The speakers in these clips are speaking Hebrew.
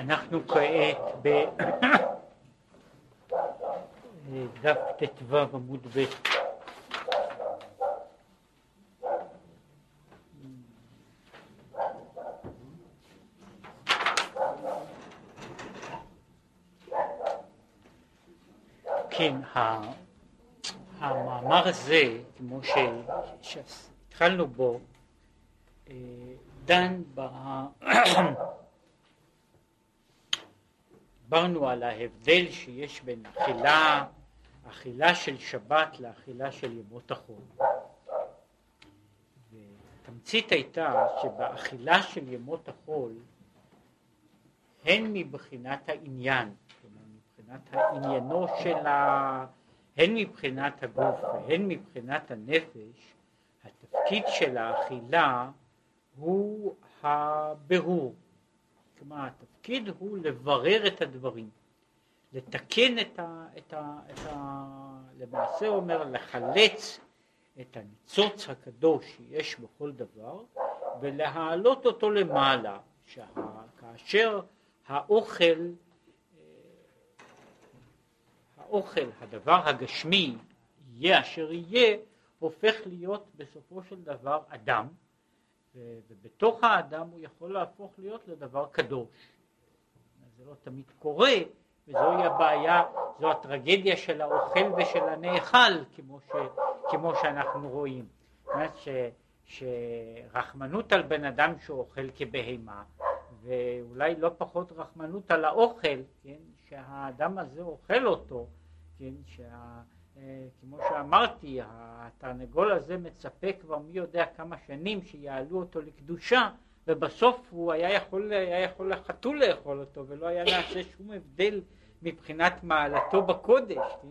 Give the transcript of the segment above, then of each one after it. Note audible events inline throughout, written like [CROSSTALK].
אנחנו כעת בדף ט"ו עמוד ב' כן, המאמר הזה, כמו שהתחלנו בו, אה, דן ב... דיברנו על ההבדל שיש בין אכילה, אכילה של שבת לאכילה של ימות החול. התמצית הייתה שבאכילה של ימות החול הן מבחינת העניין, כלומר מבחינת העניינו של ה... הן מבחינת הגוף והן מבחינת הנפש, התפקיד של האכילה הוא הבירור. כלומר התפקיד הוא לברר את הדברים, לתקן את ה... את ה, את ה למעשה אומר לחלץ את הניצוץ הקדוש שיש בכל דבר ולהעלות אותו למעלה, שה, כאשר האוכל, אה, האוכל, הדבר הגשמי, יהיה אשר יהיה, הופך להיות בסופו של דבר אדם, ובתוך האדם הוא יכול להפוך להיות לדבר קדוש. זה לא תמיד קורה, וזוהי הבעיה, זו הטרגדיה של האוכל ושל הנאכל, כמו, ש, כמו שאנחנו רואים. זאת אומרת שרחמנות על בן אדם שאוכל כבהמה, ואולי לא פחות רחמנות על האוכל, כן, שהאדם הזה אוכל אותו, כן, שה... אה, כמו שאמרתי, התרנגול הזה מצפה כבר מי יודע כמה שנים שיעלו אותו לקדושה, ובסוף הוא היה יכול, היה יכול לחתול לאכול אותו, ולא היה נעשה שום הבדל מבחינת מעלתו בקודש, כן,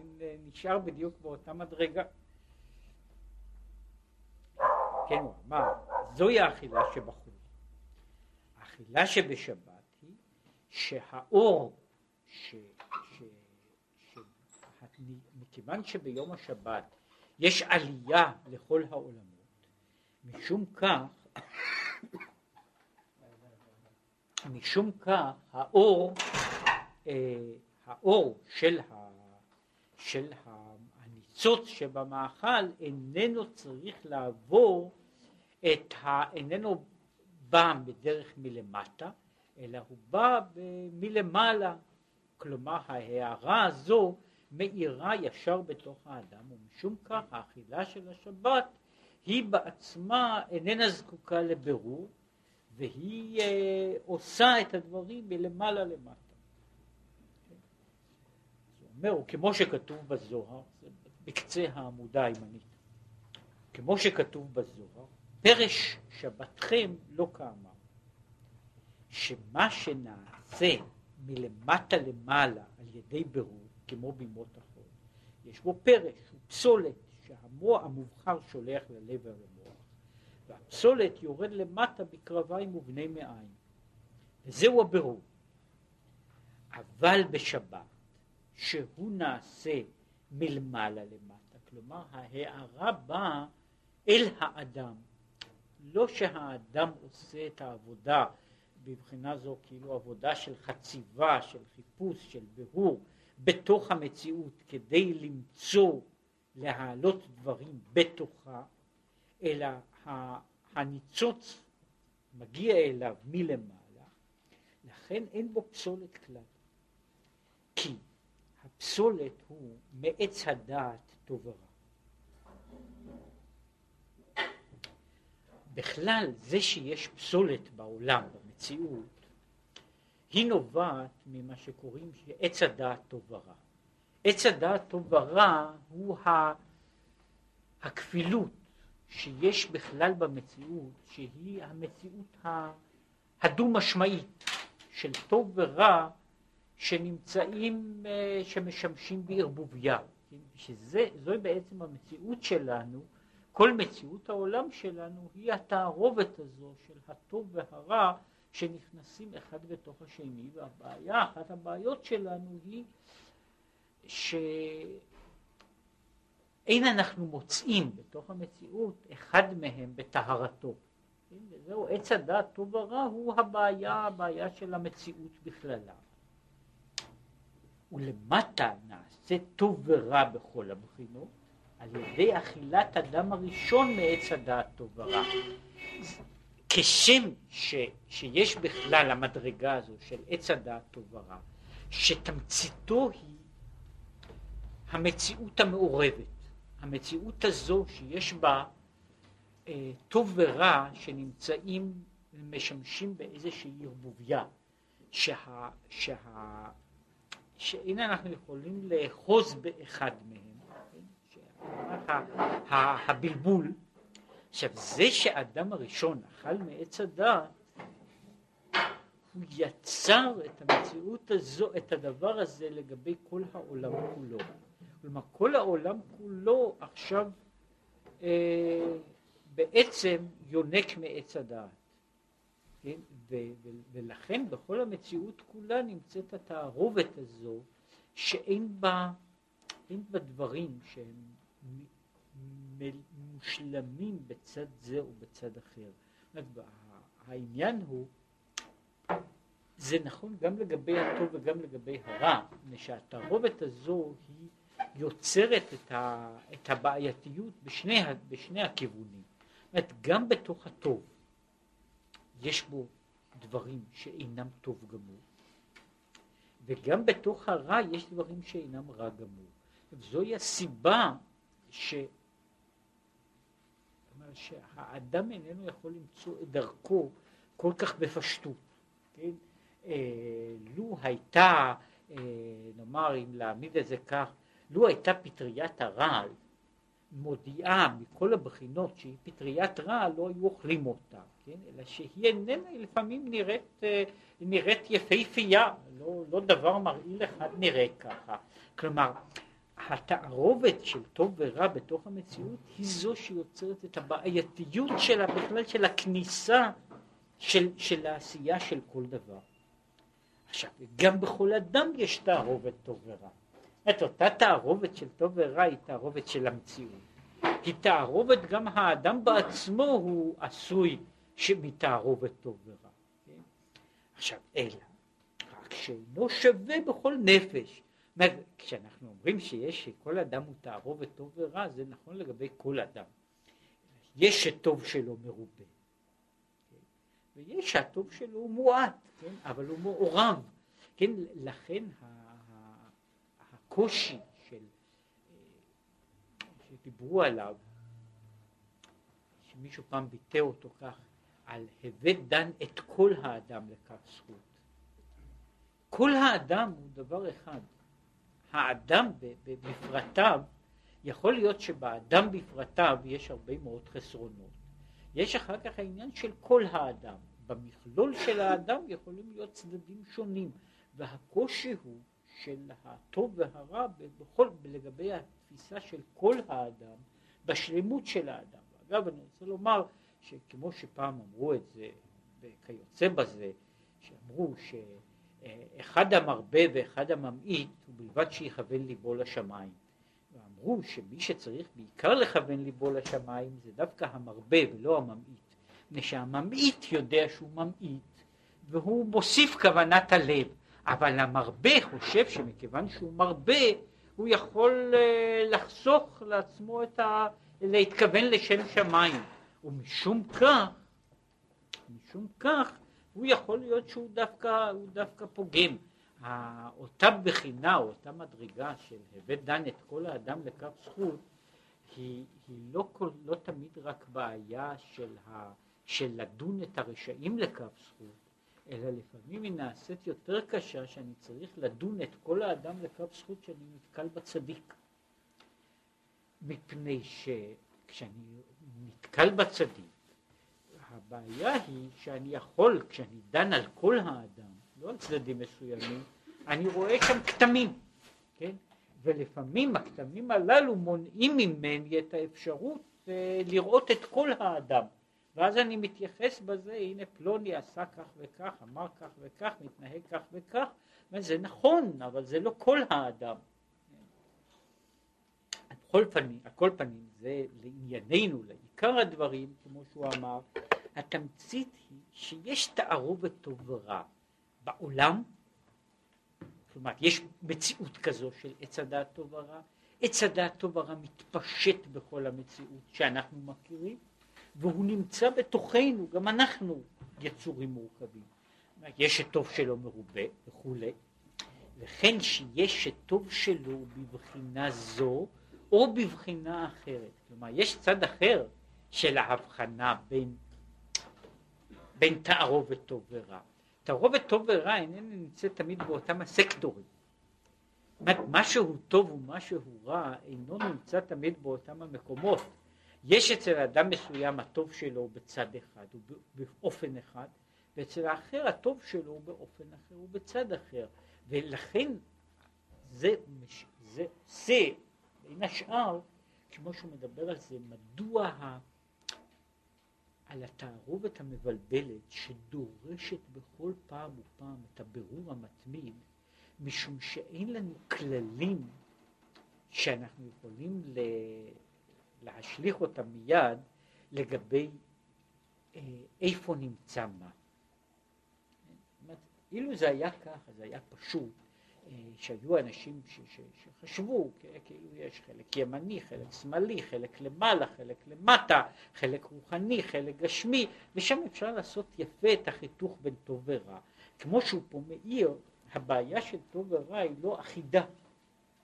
נשאר בדיוק באותה מדרגה. כן, הוא אמר, זוהי האכילה שבחוץ. האכילה שבשבת היא שהאור ש... מכיוון שביום השבת יש עלייה לכל העולמות, משום כך, משום כך האור, אה, האור של, ה, של הניצוץ שבמאכל איננו צריך לעבור את ה... איננו בא בדרך מלמטה, אלא הוא בא מלמעלה. כלומר ההערה הזו מאירה ישר בתוך האדם, ומשום כך האכילה של השבת היא בעצמה איננה זקוקה לבירור, והיא אה, עושה את הדברים מלמעלה למטה. זה אומר, כמו שכתוב בזוהר, בקצה העמודה הימנית, כמו שכתוב בזוהר, פרש שבתכם לא כאמר, שמה שנעשה מלמטה למעלה על ידי בירור כמו בימות החול. יש בו פרש, הוא פסולת שהמוח המובחר שולח ללב ולמוח, והפסולת יורד למטה בקרביים ובני מעיים. וזהו הבירור. אבל בשבת, שהוא נעשה מלמעלה למטה, כלומר ההערה באה אל האדם, לא שהאדם עושה את העבודה בבחינה זו כאילו עבודה של חציבה, של חיפוש, של בירור, בתוך המציאות כדי למצוא, להעלות דברים בתוכה, אלא הניצוץ מגיע אליו מלמעלה, לכן אין בו פסולת כלל. כי הפסולת הוא מעץ הדעת טוב ורע. בכלל, זה שיש פסולת בעולם, במציאות, היא נובעת ממה שקוראים עץ הדעת טוב ורע. עץ הדעת טוב ורע הוא הכפילות שיש בכלל במציאות, שהיא המציאות הדו-משמעית של טוב ורע שנמצאים, אה, שמשמשים בערבוביה. שזוהי בעצם המציאות שלנו, כל מציאות העולם שלנו היא התערובת הזו של הטוב והרע שנכנסים אחד בתוך השני, והבעיה, אחת הבעיות שלנו היא שאין אנחנו מוצאים בתוך המציאות אחד מהם בטהרתו. זהו, עץ הדעת טוב ורע הוא הבעיה, הבעיה של המציאות בכללה. ולמטה נעשה טוב ורע בכל הבחינות, על ידי אכילת אדם הראשון מעץ הדעת טוב ורע. כשם ש, שיש בכלל המדרגה הזו של עץ הדעת טוב ורע, שתמציתו היא המציאות המעורבת, המציאות הזו שיש בה אה, טוב ורע שנמצאים, משמשים באיזושהי ערבוביה, שה, שה, שהנה אנחנו יכולים לאחוז באחד מהם, כן? הבלבול, עכשיו זה שאדם הראשון אכל מעץ הדעת, הוא יצר את המציאות הזו, את הדבר הזה לגבי כל העולם כולו. כלומר כל העולם כולו עכשיו אה, בעצם יונק מעץ הדעת. כן? ו- ו- ולכן בכל המציאות כולה נמצאת התערובת הזו שאין בה, אין בה דברים שהם מושלמים בצד זה או בצד אחר. העניין הוא, זה נכון גם לגבי הטוב וגם לגבי הרע, מפני שהתערובת הזו היא יוצרת את, ה, את הבעייתיות בשני, בשני הכיוונים. זאת אומרת, גם בתוך הטוב יש בו דברים שאינם טוב גמור, וגם בתוך הרע יש דברים שאינם רע גמור. זוהי הסיבה ש... שהאדם איננו יכול למצוא את דרכו כל כך בפשטות. כן? אה, לו הייתה, אה, נאמר, אם להעמיד את זה כך, לו הייתה פטריית הרעל מודיעה מכל הבחינות שהיא פטריית רעל, לא היו אוכלים אותה, כן? אלא שהיא איננה, לפעמים נראית, אה, נראית יפהפייה, לא, לא דבר מרעיל אחד נראה ככה. כלומר, התערובת של טוב ורע בתוך המציאות היא זו שיוצרת את הבעייתיות שלה בכלל של הכניסה של, של העשייה של כל דבר. עכשיו, גם בכל אדם יש תערובת טוב ורע. את אותה תערובת של טוב ורע היא תערובת של המציאות. כי תערובת גם האדם בעצמו הוא עשוי מתערובת טוב ורע. כן? עכשיו, אלא, רק שאינו שווה בכל נפש. כשאנחנו אומרים שיש שכל אדם הוא תערובת טוב ורע, זה נכון לגבי כל אדם. יש שטוב שלו מרובה, כן? ויש שהטוב שלו הוא מועט, כן? אבל הוא מעורב. כן? לכן הקושי של, שדיברו עליו, שמישהו פעם ביטא אותו כך, על הווה דן את כל האדם לכף זכות. כל האדם הוא דבר אחד. האדם בפרטיו, יכול להיות שבאדם בפרטיו יש הרבה מאוד חסרונות. יש אחר כך העניין של כל האדם. במכלול של האדם יכולים להיות צדדים שונים, והקושי הוא של הטוב והרע בכל, לגבי התפיסה של כל האדם בשלמות של האדם. אגב, אני רוצה לומר שכמו שפעם אמרו את זה, וכיוצא בזה, שאמרו שאחד המרבה ואחד הממעיט, ובלבד שיכוון ליבו לשמיים. ואמרו שמי שצריך בעיקר לכוון ליבו לשמיים זה דווקא המרבה ולא הממעיט. מפני שהממעיט יודע שהוא ממעיט, והוא מוסיף כוונת הלב. אבל המרבה חושב שמכיוון שהוא מרבה, הוא יכול אה, לחסוך לעצמו את ה... להתכוון לשם שמיים. ומשום כך, משום כך, הוא יכול להיות שהוא דווקא, דווקא פוגם. אותה בחינה, אותה מדרגה של הווה דן את כל האדם לכף זכות, היא, היא לא, כל, לא תמיד רק בעיה של, ה, של לדון את הרשעים לכף זכות, אלא לפעמים היא נעשית יותר קשה שאני צריך לדון את כל האדם לכף זכות שאני נתקל בצדיק. מפני שכשאני נתקל בצדיק, הבעיה היא שאני יכול, כשאני דן על כל האדם, לא על צדדים מסוימים, אני רואה שם כתמים, כן? ולפעמים הכתמים הללו מונעים ממני את האפשרות אה, לראות את כל האדם. ואז אני מתייחס בזה, הנה פלוני עשה כך וכך, אמר כך וכך, מתנהג כך וכך, וזה נכון, אבל זה לא כל האדם. על כל פנים, על כל פנים, זה לענייננו, לעיקר הדברים, כמו שהוא אמר, התמצית היא שיש תערובת טוב ורע בעולם, כלומר יש מציאות כזו של עץ הדעת טוב ורע, עץ הדעת טוב ורע מתפשט בכל המציאות שאנחנו מכירים, והוא נמצא בתוכנו, גם אנחנו יצורים מורכבים. יש הטוב שלו מרובה וכולי, וכן שיש הטוב שלו בבחינה זו או בבחינה אחרת. כלומר, יש צד אחר של ההבחנה בין, בין תערובת טוב ורע. תערובת טוב ורע איננה נמצאת תמיד באותם הסקטורים. משהו טוב ומשהו רע אינו נמצא תמיד באותם המקומות. יש אצל אדם מסוים הטוב שלו בצד אחד, ובאופן אחד, ואצל האחר הטוב שלו הוא באופן אחר, הוא בצד אחר. ולכן זה, זה, זה בין השאר, כמו שהוא מדבר על זה, מדוע ה... על התערובת המבלבלת שדורשת בכל פעם ופעם את הבירור המתמיד, משום שאין לנו כללים שאנחנו יכולים ל... להשליך אותם מיד לגבי אה, איפה נמצא מה. אילו זה היה ככה, זה היה פשוט, שהיו אנשים ש, ש, שחשבו כאילו יש חלק ימני, חלק שמאלי, חלק למעלה, חלק למטה, חלק רוחני, חלק גשמי, ושם אפשר לעשות יפה את החיתוך בין טוב ורע. כמו שהוא פה מאיר, הבעיה של טוב ורע היא לא אחידה,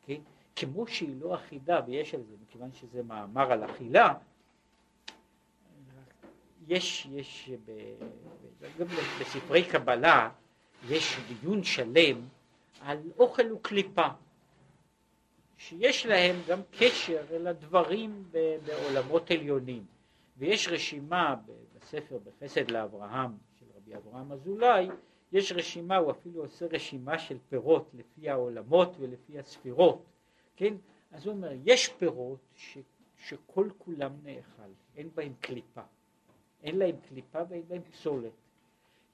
כן? כמו שהיא לא אחידה, ויש על זה, מכיוון שזה מאמר על אכילה, יש, יש, ב, גם בספרי קבלה, יש דיון שלם על אוכל וקליפה, שיש להם גם קשר אל הדברים בעולמות עליונים. ויש רשימה בספר בחסד לאברהם של רבי אברהם אזולאי, יש רשימה, הוא אפילו עושה רשימה של פירות לפי העולמות ולפי הספירות, כן? אז הוא אומר, יש פירות ש, שכל כולם נאכל, אין בהם קליפה, אין להם קליפה ואין בהם פסולת.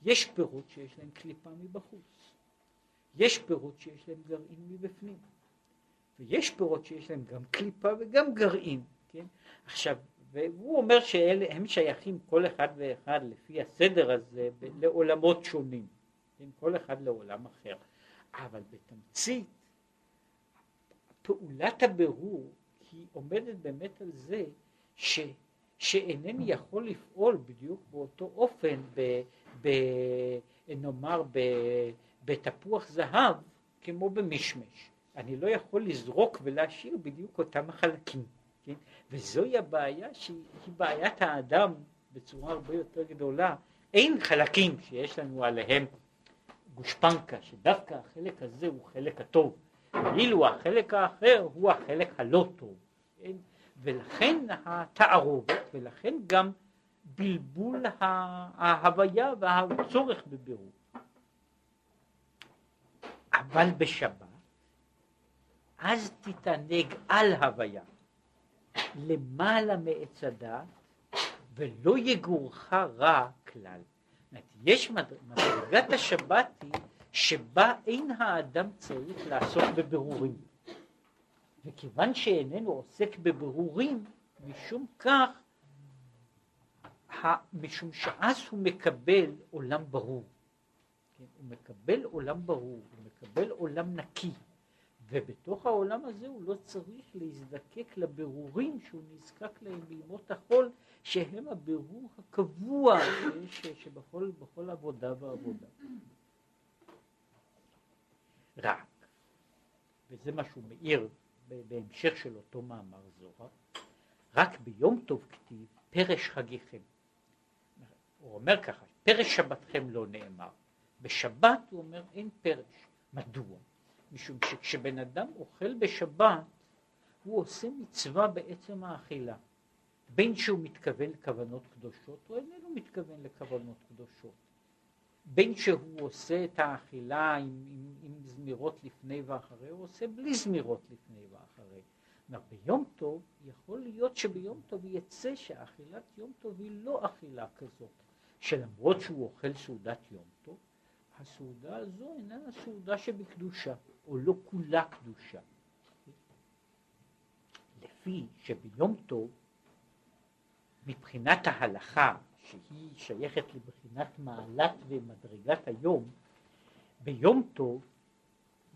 יש פירות שיש להם קליפה מבחוץ, יש פירות שיש להם גרעין מבפנים, ויש פירות שיש להם גם קליפה וגם גרעין, כן? עכשיו, והוא אומר שהם שייכים כל אחד ואחד לפי הסדר הזה לעולמות שונים, כן? כל אחד לעולם אחר, אבל בתמצית פעולת הבירור היא עומדת באמת על זה ש, שאינני יכול לפעול בדיוק באותו אופן ב, ב, נאמר ב, בתפוח זהב כמו במשמש. אני לא יכול לזרוק ולהשאיר בדיוק אותם החלקים, כן? וזוהי הבעיה שהיא בעיית האדם בצורה הרבה יותר גדולה. אין חלקים שיש לנו עליהם גושפנקה, שדווקא החלק הזה הוא חלק הטוב, ואילו החלק האחר הוא החלק הלא טוב. כן? ולכן התערובת, ולכן גם בלבול ההוויה והצורך בבירור. אבל בשבת, אז תתענג על הוויה, למעלה מעץ הדת, ולא יגורך רע כלל. יש מדרגת השבת היא שבה אין האדם צריך לעסוק בבירורים. וכיוון שאיננו עוסק בבירורים, משום כך משום שאז הוא מקבל עולם ברור. כן? הוא מקבל עולם ברור, מקבל עולם נקי, ובתוך העולם הזה הוא לא צריך להזדקק לבירורים שהוא נזקק להם בימות החול, שהם הבירור הקבוע שיש שבכל בכל עבודה ועבודה. רק, וזה מה שהוא מאיר בהמשך של אותו מאמר זוהר, רק ביום טוב כתיב פרש חגיכם. הוא אומר ככה, פרש שבתכם לא נאמר. בשבת הוא אומר אין פרש. מדוע? משום שכשבן אדם אוכל בשבת, הוא עושה מצווה בעצם האכילה. בין שהוא מתכוון לכוונות קדושות, או איננו מתכוון לכוונות קדושות. בין שהוא עושה את האכילה עם, עם, עם זמירות לפני ואחרי, הוא עושה בלי זמירות לפני ואחרי. ביום טוב, יכול להיות שביום טוב יצא שאכילת יום טוב היא לא אכילה כזאת. שלמרות שהוא אוכל סעודת יום טוב, הסעודה הזו איננה סעודה שבקדושה, או לא כולה קדושה. לפי שביום טוב, מבחינת ההלכה שהיא שייכת לבחינת מעלת ומדרגת היום, ביום טוב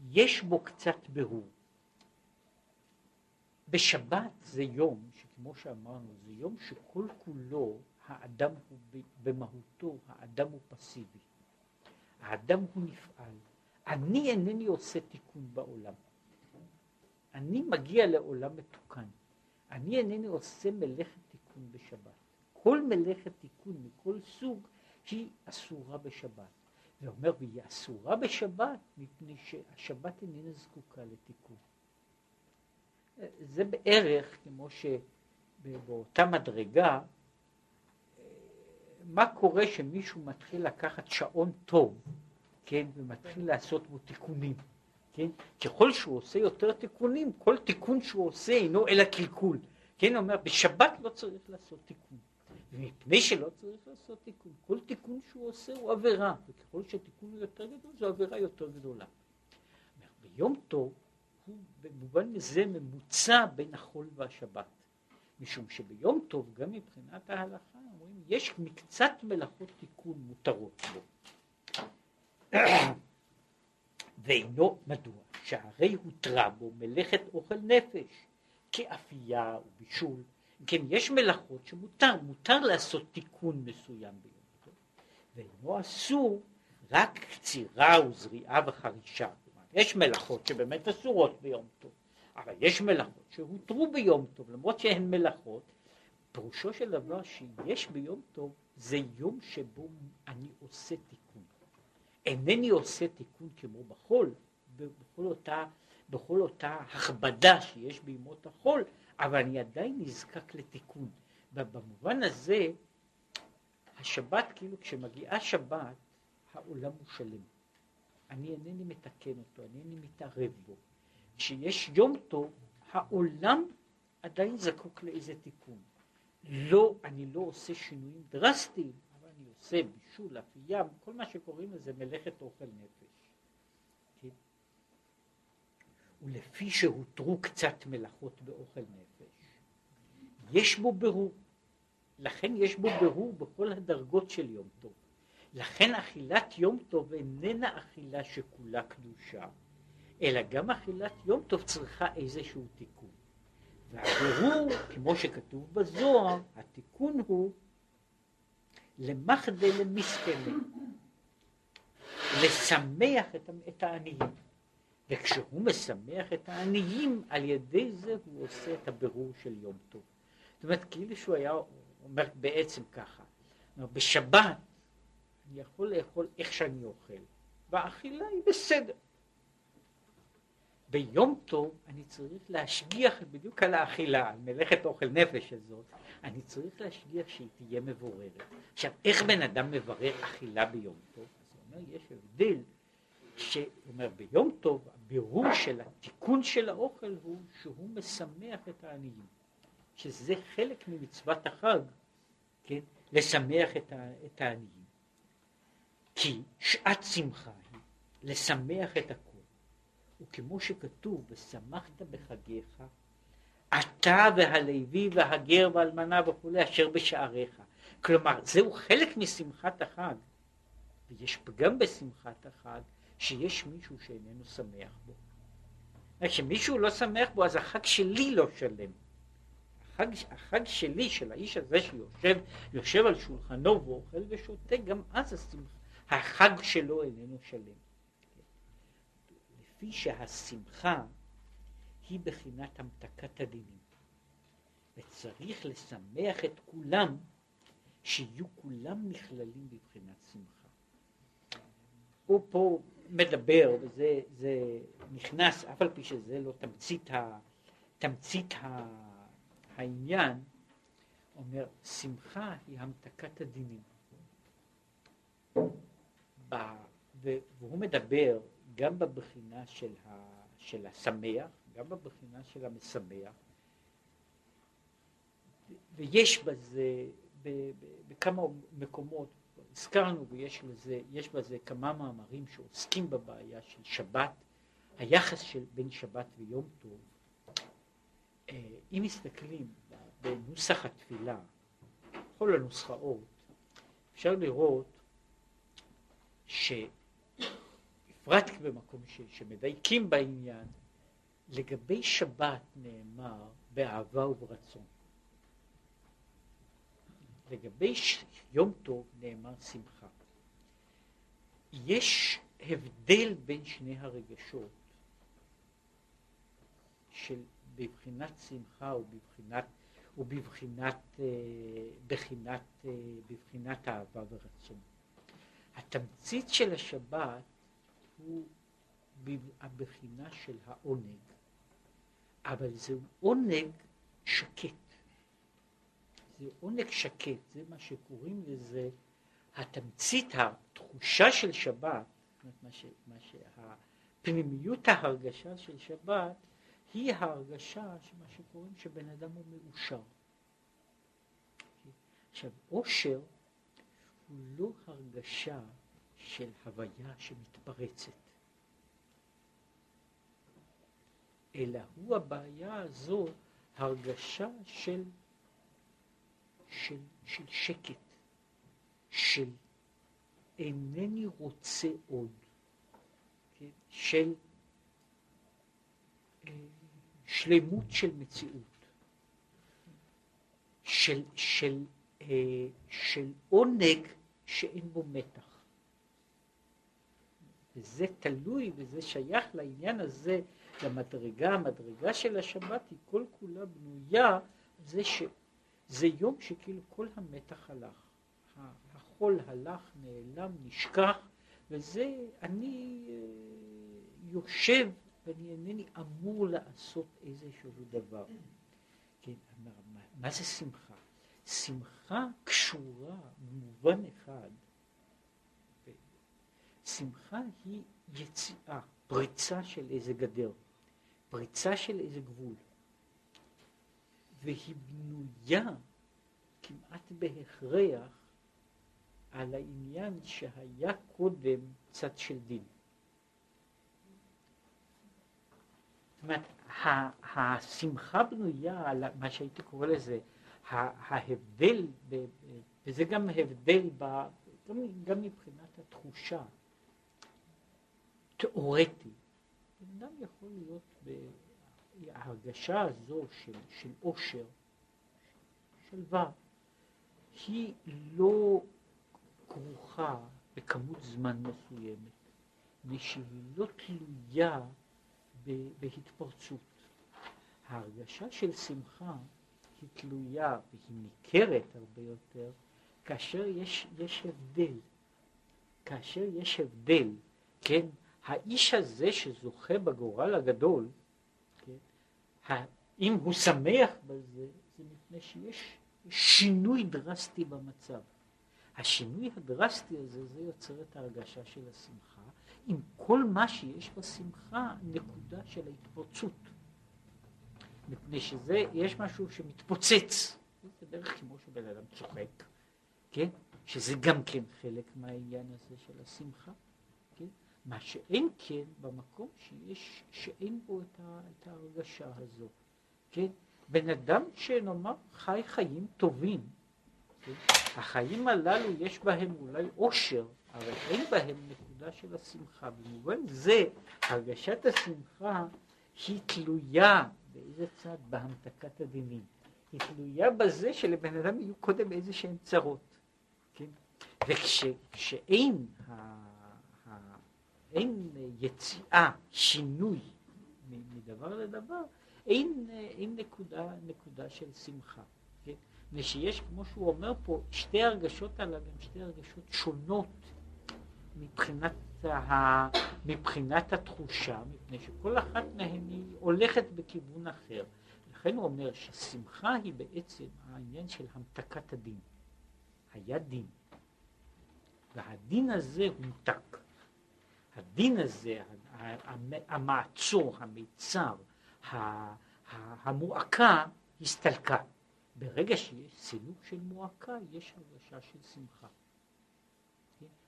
יש בו קצת ברור. בשבת זה יום שכמו שאמרנו זה יום שכל כולו האדם הוא במהותו, האדם הוא פסיבי. האדם הוא נפעל. אני אינני עושה תיקון בעולם. אני מגיע לעולם מתוקן. אני אינני עושה מלאכת תיקון בשבת. כל מלאכת תיקון מכל סוג היא אסורה בשבת. ואומר, והיא אסורה בשבת מפני שהשבת איננה זקוקה לתיקון. זה בערך כמו שבאותה מדרגה, מה קורה שמישהו מתחיל לקחת שעון טוב, כן, ומתחיל לעשות בו תיקונים, כן? ככל שהוא עושה יותר תיקונים, כל תיקון שהוא עושה אינו אלא קלקול. כן, הוא אומר, בשבת לא צריך לעשות תיקון. ומפני שלא צריך לעשות תיקון, כל תיקון שהוא עושה הוא עבירה, וככל שתיקון הוא יותר גדול, זו עבירה יותר גדולה. ביום טוב הוא במובן מזה ממוצע בין החול והשבת. משום שביום טוב, גם מבחינת ההלכה, יש מקצת מלאכות תיקון מותרות בו. ואינו מדוע, שהרי הותרה בו מלאכת אוכל נפש, כאפייה ובישול. כן, יש מלאכות שמותר, מותר לעשות תיקון מסוים ביום טוב, ואינו אסור רק קצירה וזריעה וחרישה. יש מלאכות שבאמת אסורות ביום טוב, אבל יש מלאכות שהותרו ביום טוב, למרות שהן מלאכות, פירושו של דבר שיש ביום טוב זה יום שבו אני עושה תיקון. אינני עושה תיקון כמו בחול, בכל אותה, בכל אותה הכבדה שיש בימות החול, אבל אני עדיין נזקק לתיקון. ובמובן הזה, השבת, כאילו כשמגיעה שבת, העולם הוא שלם. אני אינני מתקן אותו, אני אינני מתערב בו. כשיש יום טוב, העולם עדיין זקוק לאיזה תיקון. לא, אני לא עושה שינויים דרסטיים, אבל אני עושה בישול, אפייה, כל מה שקוראים לזה מלאכת אוכל נפש. כן? ולפי שהותרו קצת מלאכות באוכל נפש, יש בו ברור. לכן יש בו ברור בכל הדרגות של יום טוב. לכן אכילת יום טוב איננה אכילה שכולה קדושה, אלא גם אכילת יום טוב צריכה איזשהו תיקון. והבירור, כמו שכתוב בזוהר, התיקון הוא למחדה למסכנה, לשמח את, את העניים. וכשהוא משמח את העניים, על ידי זה הוא עושה את הבירור של יום טוב. זאת אומרת, כאילו שהוא היה אומר בעצם ככה, בשבת אני יכול לאכול איך שאני אוכל, והאכילה היא בסדר. ביום טוב אני צריך להשגיח בדיוק על האכילה, על מלאכת אוכל נפש הזאת, אני צריך להשגיח שהיא תהיה מבוררת. עכשיו, איך בן אדם מברר אכילה ביום טוב? אז הוא אומר, יש הבדל, אומר, ביום טוב הבירור של התיקון של האוכל הוא שהוא משמח את העניים, שזה חלק ממצוות החג, כן, לשמח את, העניים. כי שעת שמחה היא לשמח את הכל. וכמו שכתוב, ושמחת בחגיך, אתה והלוי והגר והאלמנה וכולי אשר בשעריך. כלומר, זהו חלק משמחת החג. ויש פגם בשמחת החג, שיש מישהו שאיננו שמח בו. כשמישהו לא שמח בו, אז החג שלי לא שלם. החג, החג שלי, של האיש הזה שיושב יושב על שולחנו ואוכל ושותה, גם אז השמחה. החג שלו איננו שלם. לפי שהשמחה היא בחינת המתקת הדינים, וצריך לשמח את כולם, שיהיו כולם נכללים בבחינת שמחה. הוא פה מדבר, וזה זה נכנס, אף על פי שזה לא תמצית, ה, תמצית ה, העניין, אומר, שמחה היא המתקת הדינים. והוא מדבר גם בבחינה של, ה, של השמח, גם בבחינה של המשמח, ויש בזה, ב, ב, בכמה מקומות, הזכרנו ויש יש בזה כמה מאמרים שעוסקים בבעיה של שבת, היחס של בין שבת ויום טוב. אה, אם מסתכלים בנוסח התפילה, כל הנוסחאות, אפשר לראות שבפרט במקום ש, שמדייקים בעניין, לגבי שבת נאמר באהבה וברצון. לגבי יום טוב נאמר שמחה. יש הבדל בין שני הרגשות של בבחינת שמחה ובבחינת, ובבחינת אה, בחינת, אה, בבחינת אהבה ורצון. התמצית של השבת הוא הבחינה של העונג, אבל זהו עונג שקט. זה עונג שקט, זה מה שקוראים לזה התמצית, התחושה של שבת, מה ש, מה שה, פנימיות ההרגשה של שבת היא ההרגשה שמה שקוראים שבן אדם הוא מאושר. עכשיו, עושר הוא לא הרגשה של הוויה שמתפרצת, אלא הוא הבעיה הזו הרגשה של, של, של שקט, של אינני רוצה עוד, כן? של אה, שלמות של מציאות, של, של, אה, של עונג שאין בו מתח. וזה תלוי וזה שייך לעניין הזה, למדרגה, המדרגה של השבת היא כל כולה בנויה, זה שזה יום שכאילו כל המתח הלך. החול הלך, נעלם, נשכח, וזה אני אה, יושב ואני אינני אמור לעשות איזשהו דבר. כן, מה, מה זה שמחה? שמחה קשורה במובן אחד, שמחה היא יציאה, פריצה של איזה גדר, פריצה של איזה גבול, והיא בנויה כמעט בהכרח על העניין שהיה קודם צד של דין. זאת אומרת, השמחה בנויה על מה שהייתי קורא לזה, ההבדל, וזה גם הבדל ב, גם, גם מבחינת התחושה, תיאורטי. בן אדם יכול להיות בהרגשה הזו של, של עושר, שלווה, היא לא כרוכה בכמות זמן מסוימת, ושהיא לא תלויה בהתפרצות. ההרגשה של שמחה היא תלויה והיא ניכרת הרבה יותר כאשר יש, יש הבדל. כאשר יש הבדל, כן, האיש הזה שזוכה בגורל הגדול, כן, אם הוא שמח בזה, זה מפני שיש שינוי דרסטי במצב. השינוי הדרסטי הזה, זה יוצר את ההרגשה של השמחה, עם כל מה שיש בשמחה, נקודה של ההתפרצות. מפני שזה, יש משהו שמתפוצץ. זה דרך כמו שבן אדם צוחק, כן? שזה גם כן חלק מהעניין הזה של השמחה? מה שאין כן במקום שיש, שאין בו את, ה, את ההרגשה הזו, כן? בן אדם שנאמר חי חיים טובים, כן? החיים הללו יש בהם אולי עושר, אבל אין בהם נקודה של השמחה. במובן זה, הרגשת השמחה היא תלויה באיזה צד? בהמתקת הדינים. היא תלויה בזה שלבן אדם יהיו קודם איזה שהן צרות. כן? וכשאין אין יציאה, שינוי מדבר לדבר, אין, אין נקודה, נקודה של שמחה. כן? ושיש, כמו שהוא אומר פה, שתי הרגשות הללו הן שתי הרגשות שונות מבחינת, ה, מבחינת התחושה, מפני שכל אחת מהן היא הולכת בכיוון אחר. לכן הוא אומר ששמחה היא בעצם העניין של המתקת הדין. היה דין, והדין הזה הומתק. הדין הזה, המעצור, המיצר, המועקה, הסתלקה. ברגע שיש סילוק של מועקה, יש הרגשה של שמחה.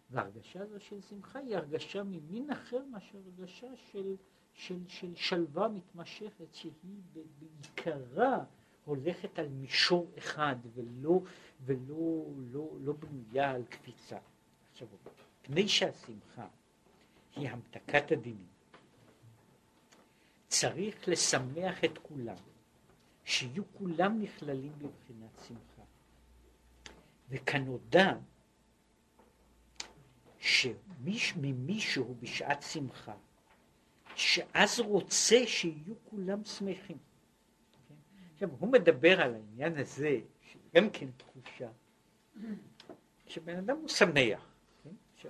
וההרגשה הזו של שמחה היא הרגשה ממין אחר מאשר הרגשה של, של, של שלווה מתמשכת, שהיא בעיקרה הולכת על מישור אחד ולא, ולא לא, לא בנויה על קפיצה. עכשיו, פני שהשמחה היא המתקת הדינים, צריך לשמח את כולם, שיהיו כולם נכללים בבחינת שמחה. וכנודע שממישהו בשעת שמחה, שאז רוצה שיהיו כולם שמחים. עכשיו, הוא מדבר על העניין הזה, שגם כן תחושה, שבן אדם הוא שמח, כן?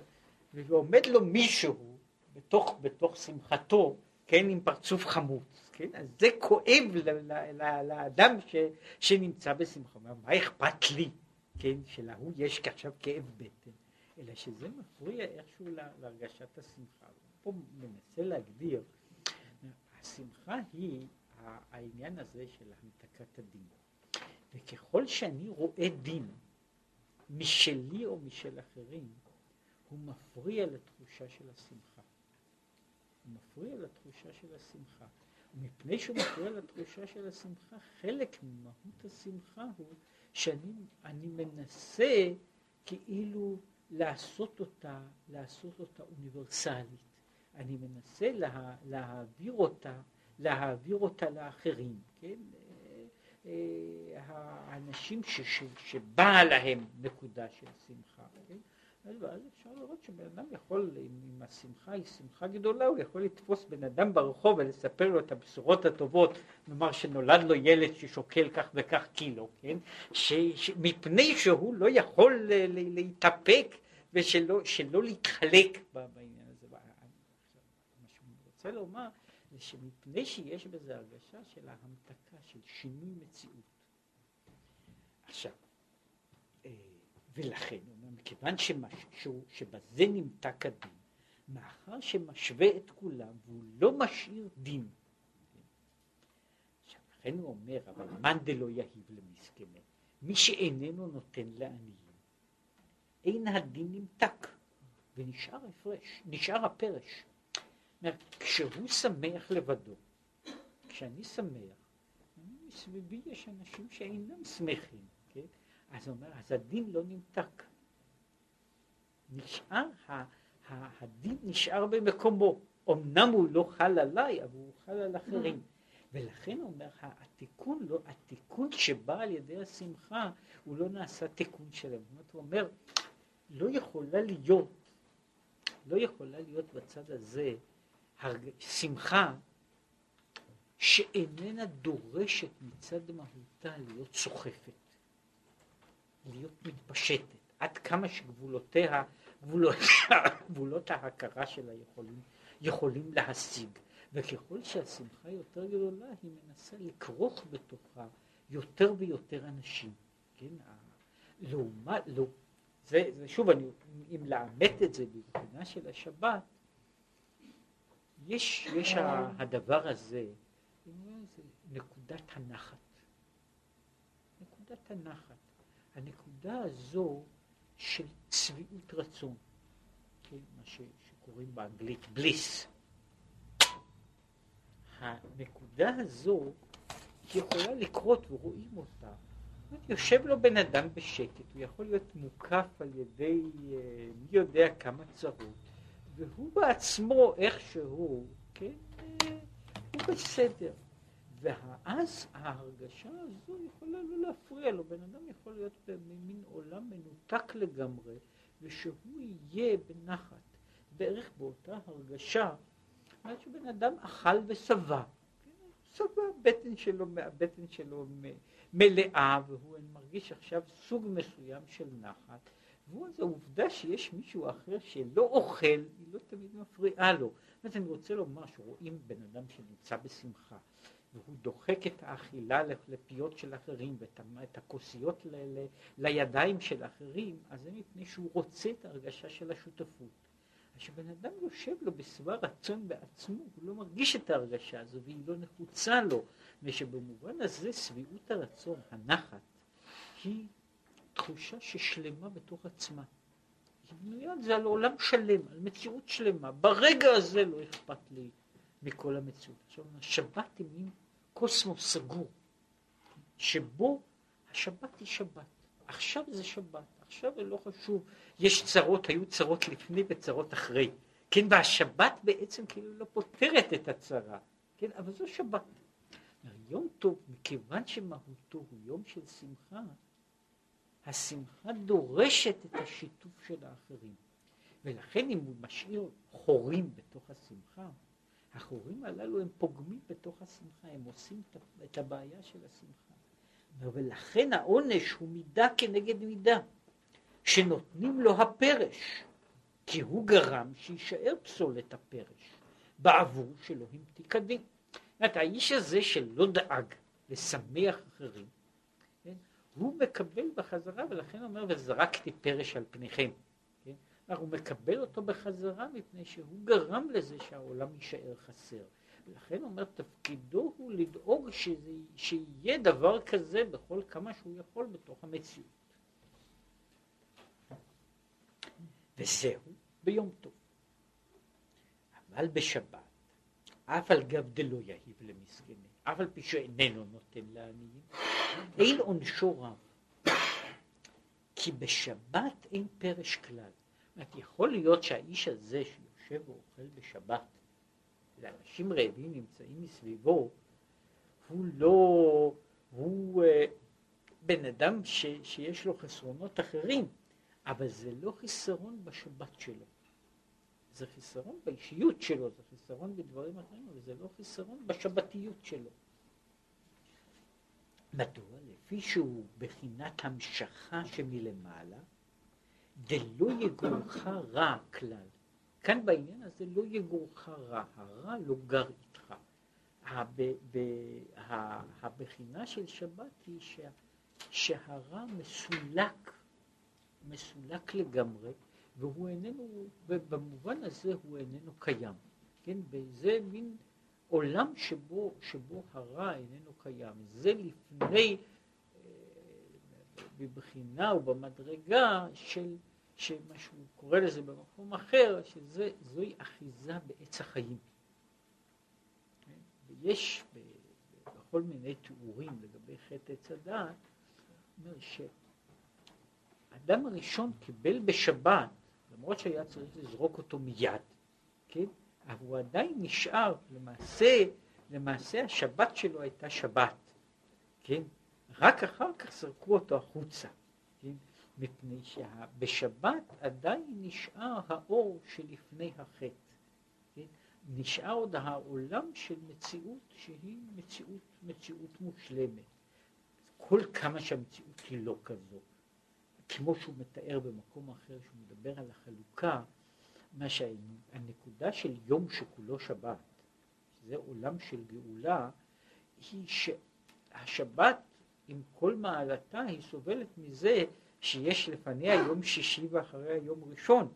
ועומד לו מישהו בתוך, בתוך שמחתו, כן, עם פרצוף חמוץ, כן, אז זה כואב לאדם ש, שנמצא בשמחה, מה אכפת לי, כן, שלהוא יש עכשיו כאב בטן, אלא שזה מפריע איכשהו להרגשת השמחה. פה מנסה להגדיר, השמחה היא העניין הזה של המתקת הדין. וככל שאני רואה דין משלי או משל אחרים, הוא מפריע לתחושה של השמחה. הוא מפריע לתחושה של השמחה. ומפני שהוא מפריע לתחושה של השמחה, חלק ממהות השמחה הוא שאני מנסה כאילו לעשות אותה, לעשות אותה אוניברסלית. אני מנסה לה, להעביר אותה, להעביר אותה לאחרים, כן? אה, אה, האנשים ש, ש, שבאה להם נקודה של שמחה, כן? ואז אפשר לראות שבן אדם יכול, אם השמחה היא שמחה גדולה, הוא יכול לתפוס בן אדם ברחוב ולספר לו את הבשורות הטובות, נאמר שנולד לו ילד ששוקל כך וכך קילו, כן? ש, ש, מפני שהוא לא יכול להתאפק ושלא להתחלק בעניין הזה. מה שהוא רוצה לומר זה שמפני שיש בזה הרגשה של ההמתקה, של שינוי מציאות. עכשיו, ולכן, מכיוון שמש, שהוא, שבזה נמתק הדין, מאחר שמשווה את כולם והוא לא משאיר דין. עכשיו, לכן הוא אומר, אבל מאן דלא יהיב למסכנו, מי שאיננו נותן לעניים, אין הדין נמתק, ונשאר הפרש, נשאר הפרש. כשהוא שמח לבדו, כשאני שמח, מסביבי יש אנשים שאינם שמחים? אז הוא אומר, אז הדין לא נמתק. נשאר, ה, ה, הדין נשאר במקומו. אמנם הוא לא חל עליי, אבל הוא חל על אחרים. ולכן אומר, התיקון, לא, התיקון שבא על ידי השמחה, הוא לא נעשה תיקון שלם. זאת אומרת, הוא אומר, לא יכולה להיות, לא יכולה להיות בצד הזה הרג... שמחה שאיננה דורשת מצד מהותה להיות סוחפת, להיות מתפשטת, עד כמה שגבולותיה, [COUGHS] גבולות, ההכרה שלה יכולים, יכולים להשיג. וככל שהשמחה יותר גדולה, היא מנסה לכרוך בתוכה יותר ויותר אנשים. כן? לעומת, לא, זה, זה שוב, אני, אם לאמת את זה בבחינה של השבת, יש, יש הדבר הזה, זה נקודת הנחת. נקודת הנחת. הנקודה הזו של צביעות רצון, כן, מה ש, שקוראים באנגלית בליס. הנקודה הזו יכולה לקרות ורואים אותה. יושב לו בן אדם בשקט, הוא יכול להיות מוקף על ידי אה, מי יודע כמה צרות, והוא בעצמו איכשהו, כן, אה, הוא בסדר. ואז ההרגשה הזו יכולה לא להפריע לו, בן אדם יכול להיות במין עולם מנותק לגמרי, ושהוא יהיה בנחת, בערך באותה הרגשה, זאת שבן אדם אכל ושבע, שבע, הבטן שלו, הבטן שלו מלאה, והוא מרגיש עכשיו סוג מסוים של נחת, והוא אז העובדה שיש מישהו אחר שלא אוכל, היא לא תמיד מפריעה לו. אז אני רוצה לומר שרואים בן אדם שנמצא בשמחה, והוא דוחק את האכילה לפיות של אחרים ואת הכוסיות ל, ל, לידיים של אחרים, אז זה מפני שהוא רוצה את ההרגשה של השותפות. כשבן אדם יושב לו בשבע רצון בעצמו, הוא לא מרגיש את ההרגשה הזו והיא לא נחוצה לו, ושבמובן הזה שביעות הרצון, הנחת, היא תחושה ששלמה בתוך עצמה. היא בנויה על זה על עולם שלם, על מציאות שלמה. ברגע הזה לא אכפת לי מכל המציאות. עכשיו, השבת היא מין קוסמוס סגור. שבו השבת היא שבת. עכשיו זה שבת, עכשיו זה לא חשוב, יש צרות, היו צרות לפני וצרות אחרי, כן, והשבת בעצם כאילו לא פותרת את הצרה, כן, אבל זו שבת. יום טוב, מכיוון שמהותו הוא יום של שמחה, השמחה דורשת את השיתוף של האחרים. ולכן אם הוא משאיר חורים בתוך השמחה, החורים הללו הם פוגמים בתוך השמחה, הם עושים את הבעיה של השמחה. ולכן העונש הוא מידה כנגד מידה, שנותנים לו הפרש, כי הוא גרם שיישאר פסולת הפרש, בעבור שלא המתיק הדין. זאת אומרת, האיש הזה שלא דאג לשמח אחרים, כן, הוא מקבל בחזרה, ולכן אומר, וזרקתי פרש על פניכם. הוא מקבל אותו בחזרה מפני שהוא גרם לזה שהעולם יישאר חסר. ולכן אומר, תפקידו הוא לדאוג שזה, שיהיה דבר כזה בכל כמה שהוא יכול בתוך המציאות. וזהו ביום טוב. אבל בשבת, אף על גב דלא יהיב למסכנים, אף על פי שאיננו נותן לעניים, [COUGHS] אין עונשו רב. כי בשבת אין פרש כלל. זאת יכול להיות שהאיש הזה שיושב ואוכל בשבת, לאנשים רעבים נמצאים מסביבו, הוא לא, הוא אה, בן אדם ש, שיש לו חסרונות אחרים, אבל זה לא חיסרון בשבת שלו. זה חיסרון באישיות שלו, זה חיסרון בדברים אחרים, אבל זה לא חיסרון בשבתיות שלו. מדוע? לפי שהוא בחינת המשכה שמלמעלה, דלא יגורך רע כלל. כאן בעניין הזה לא יגורך רע, הרע לא גר איתך. הבחינה של שבת היא שה, שהרע מסולק, מסולק לגמרי, והוא איננו, במובן הזה הוא איננו קיים. כן, וזה מין עולם שבו, שבו הרע איננו קיים. זה לפני, בבחינה ובמדרגה של שמה שהוא קורא לזה במקום אחר, שזוהי אחיזה בעץ החיים. ויש בכל מיני תיאורים לגבי חטא עץ הדעת, שהאדם הראשון קיבל בשבת, למרות שהיה צריך לזרוק אותו מיד, כן? אבל הוא עדיין נשאר, למעשה, למעשה השבת שלו הייתה שבת, כן? רק אחר כך זרקו אותו החוצה. מפני שבשבת עדיין נשאר האור שלפני החטא. כן? נשאר עוד העולם של מציאות שהיא מציאות, מציאות מושלמת. כל כמה שהמציאות היא לא כזו. כמו שהוא מתאר במקום אחר, שהוא מדבר על החלוקה, מה שהנקודה של יום שכולו שבת, שזה עולם של גאולה, היא שהשבת עם כל מעלתה היא סובלת מזה שיש לפניה יום שישי ואחריה יום ראשון,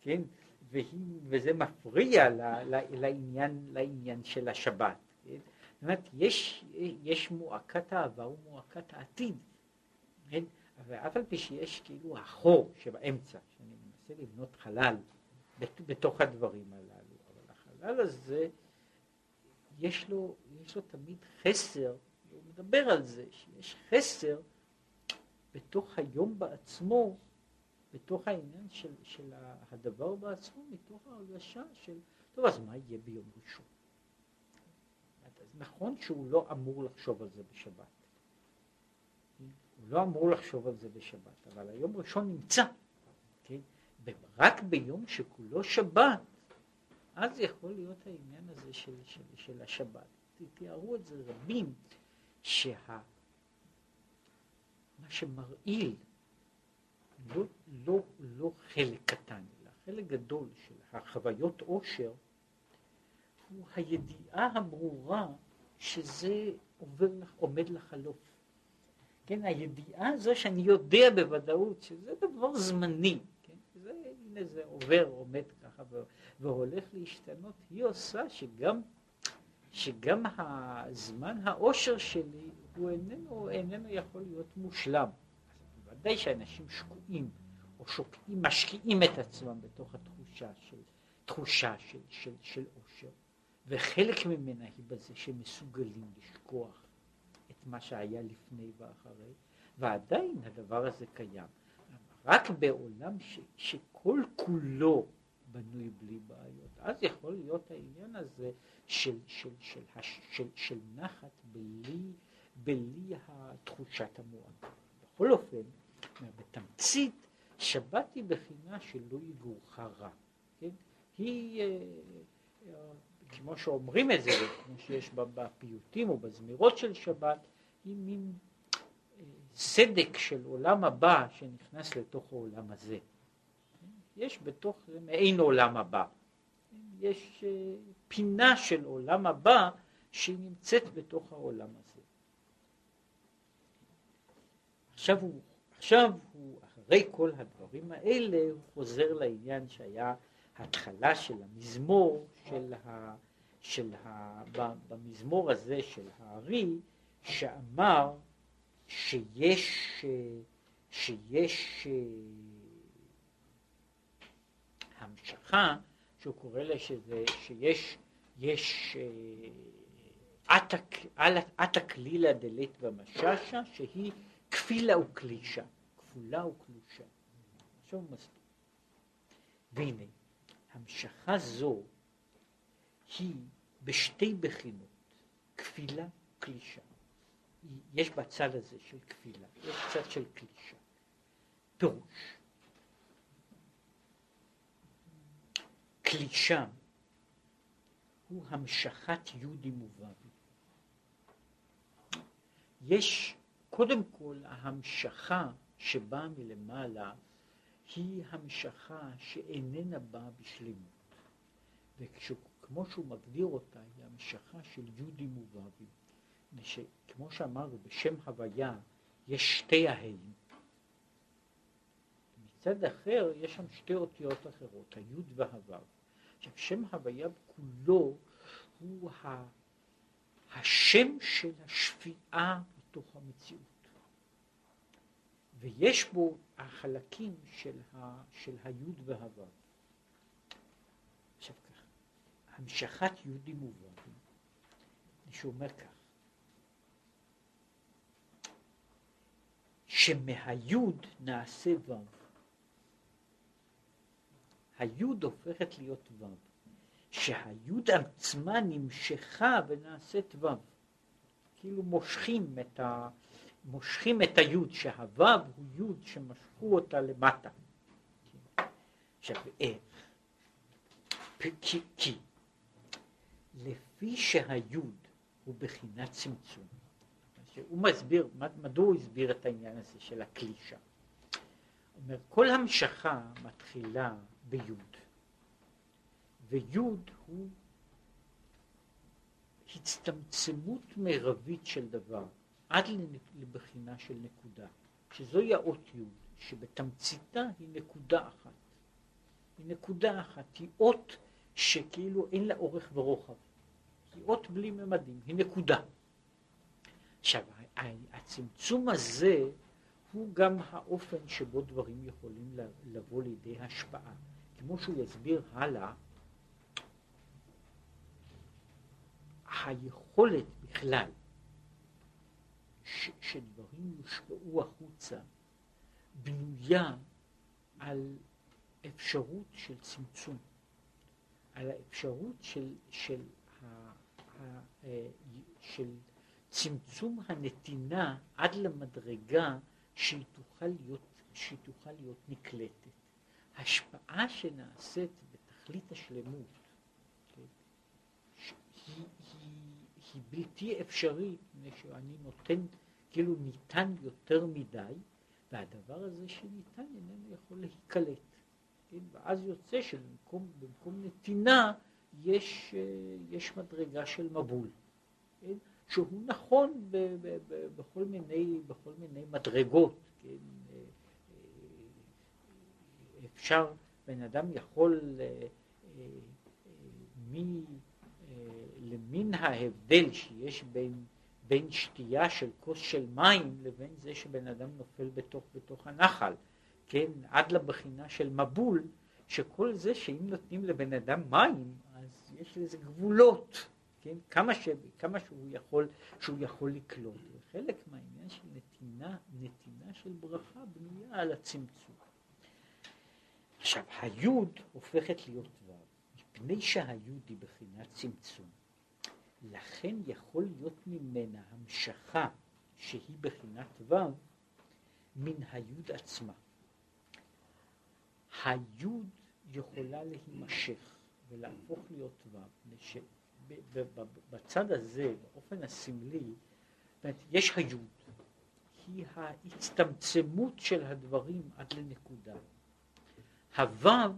כן? והיא, וזה מפריע ל, ל, לעניין, לעניין של השבת. כן? זאת אומרת, יש, יש מועקת העבר ומועקת העתיד, כן? ואף על פי שיש כאילו החור שבאמצע, שאני מנסה לבנות חלל בתוך הדברים הללו, אבל החלל הזה, יש לו, יש לו תמיד חסר, מדבר על זה, שיש חסר בתוך היום בעצמו, בתוך העניין של, של הדבר בעצמו, מתוך ההרגשה של, טוב, אז מה יהיה ביום ראשון? אז נכון שהוא לא אמור לחשוב על זה בשבת. הוא לא אמור לחשוב על זה בשבת, אבל היום ראשון נמצא, כן? רק ביום שכולו שבת, אז יכול להיות העניין הזה של, של, של השבת. תיארו את זה רבים, שה... מה שמרעיל, לא, לא, לא חלק קטן, אלא חלק גדול של החוויות עושר, הוא הידיעה הברורה שזה עובר, עומד לחלוף. כן, הידיעה הזו שאני יודע בוודאות שזה דבר זמני, כן, זה, הנה זה עובר, עומד ככה והולך להשתנות, היא עושה שגם, שגם הזמן העושר שלי הוא איננו, איננו יכול להיות מושלם. ודאי שאנשים שקועים או שוקעים, משקיעים את עצמם בתוך התחושה של, תחושה של, של, של עושר, וחלק ממנה היא בזה שהם מסוגלים לשכוח את מה שהיה לפני ואחרי, ועדיין הדבר הזה קיים. רק בעולם ש, שכל כולו בנוי בלי בעיות, אז יכול להיות העניין הזה של, של, של, של, של, נחת בלי, בלי תחושת המועד. בכל אופן, בתמצית, שבת היא בחינה שלא יגורך רע. כן? היא, אה, אה, כמו שאומרים את זה, כמו שיש בפיוטים או בזמירות של שבת, היא מין אה, סדק של עולם הבא שנכנס לתוך העולם הזה. יש בתוך זה מעין עולם הבא. יש פינה של עולם הבא שהיא נמצאת בתוך העולם הזה. עכשיו הוא, עכשיו הוא, אחרי כל הדברים האלה, הוא חוזר לעניין שהיה התחלה של המזמור, של ה, של ה, במזמור הזה של הארי, שאמר שיש, שיש המשכה, שהוא קורא לה שזה, שיש יש עתה כלילה דלית במששה, שהיא כפילה וקלישה, כפולה וקלושה. עכשיו הוא מסביר. והנה, המשכה זו היא בשתי בחינות, כפילה וקלישה. יש בצד הזה של כפילה, יש צד של קלישה. פירוש. קלישה הוא המשכת יהודים ובבים. יש קודם כל ההמשכה שבאה מלמעלה היא המשכה שאיננה באה בשלמות. וכמו שהוא מגדיר אותה, היא המשכה של יהודים ובבים. כמו שאמרנו, בשם הוויה יש שתי ההיים. מצד אחר יש שם שתי אותיות אחרות, היוד והוו. עכשיו שם הוויה כולו הוא השם של השפיעה בתוך המציאות. ויש בו החלקים של, ה, של היוד והוו. עכשיו ככה, המשכת יהודים ובבים, שאומר כך, שמהיוד נעשה וו. היוד הופכת להיות וו. שהיוד עצמה נמשכה ונעשית וו. כאילו מושכים את, ה, מושכים את היוד, שהוו הוא יוד שמשכו אותה למטה. עכשיו איך? כי, כי לפי שהיוד הוא בחינת צמצום, הוא מסביר, מדוע הוא הסביר את העניין הזה של הקלישה? אומר, כל המשכה מתחילה ביוד, ויוד הוא הצטמצמות מרבית של דבר עד לבחינה של נקודה, שזוהי האות יוד, שבתמציתה היא נקודה אחת. היא נקודה אחת, היא אות שכאילו אין לה אורך ורוחב. היא אות בלי ממדים, היא נקודה. עכשיו, הצמצום הזה הוא גם האופן שבו דברים יכולים לבוא לידי השפעה. כמו שהוא יסביר הלאה, היכולת בכלל ש, שדברים יושפעו החוצה בנויה על אפשרות של צמצום, על האפשרות של, של, ה, אה, של צמצום הנתינה עד למדרגה שהיא תוכל להיות, שהיא תוכל להיות נקלטת. השפעה שנעשית בתכלית השלמות היא, היא, היא בלתי אפשרית, מפני שאני נותן, כאילו ניתן יותר מדי, והדבר הזה שניתן איננו יכול להיקלט. כן? ואז יוצא שבמקום נתינה יש, יש מדרגה של מבול. כן? שהוא נכון ב, ב, ב, בכל, מיני, בכל מיני מדרגות. כן? אה, אה, אפשר, בן אדם יכול אה, מי, למין ההבדל שיש בין, בין שתייה של כוס של מים לבין זה שבן אדם נופל בתוך, בתוך הנחל, כן, עד לבחינה של מבול, שכל זה שאם נותנים לבן אדם מים, אז יש לזה גבולות, כן? כמה, ש, כמה שהוא, יכול, שהוא יכול לקלוט. וחלק מהעניין של נתינה, נתינה של ברכה בנויה על הצמצום. עכשיו, היוד הופכת להיות ו', מפני שהיוד היא בחינת צמצום. לכן יכול להיות ממנה המשכה שהיא בחינת ו' מן היוד עצמה. היוד יכולה להימשך ולהפוך להיות ו', בצד הזה, באופן הסמלי, יש היוד, היא ההצטמצמות של הדברים עד לנקודה. הוו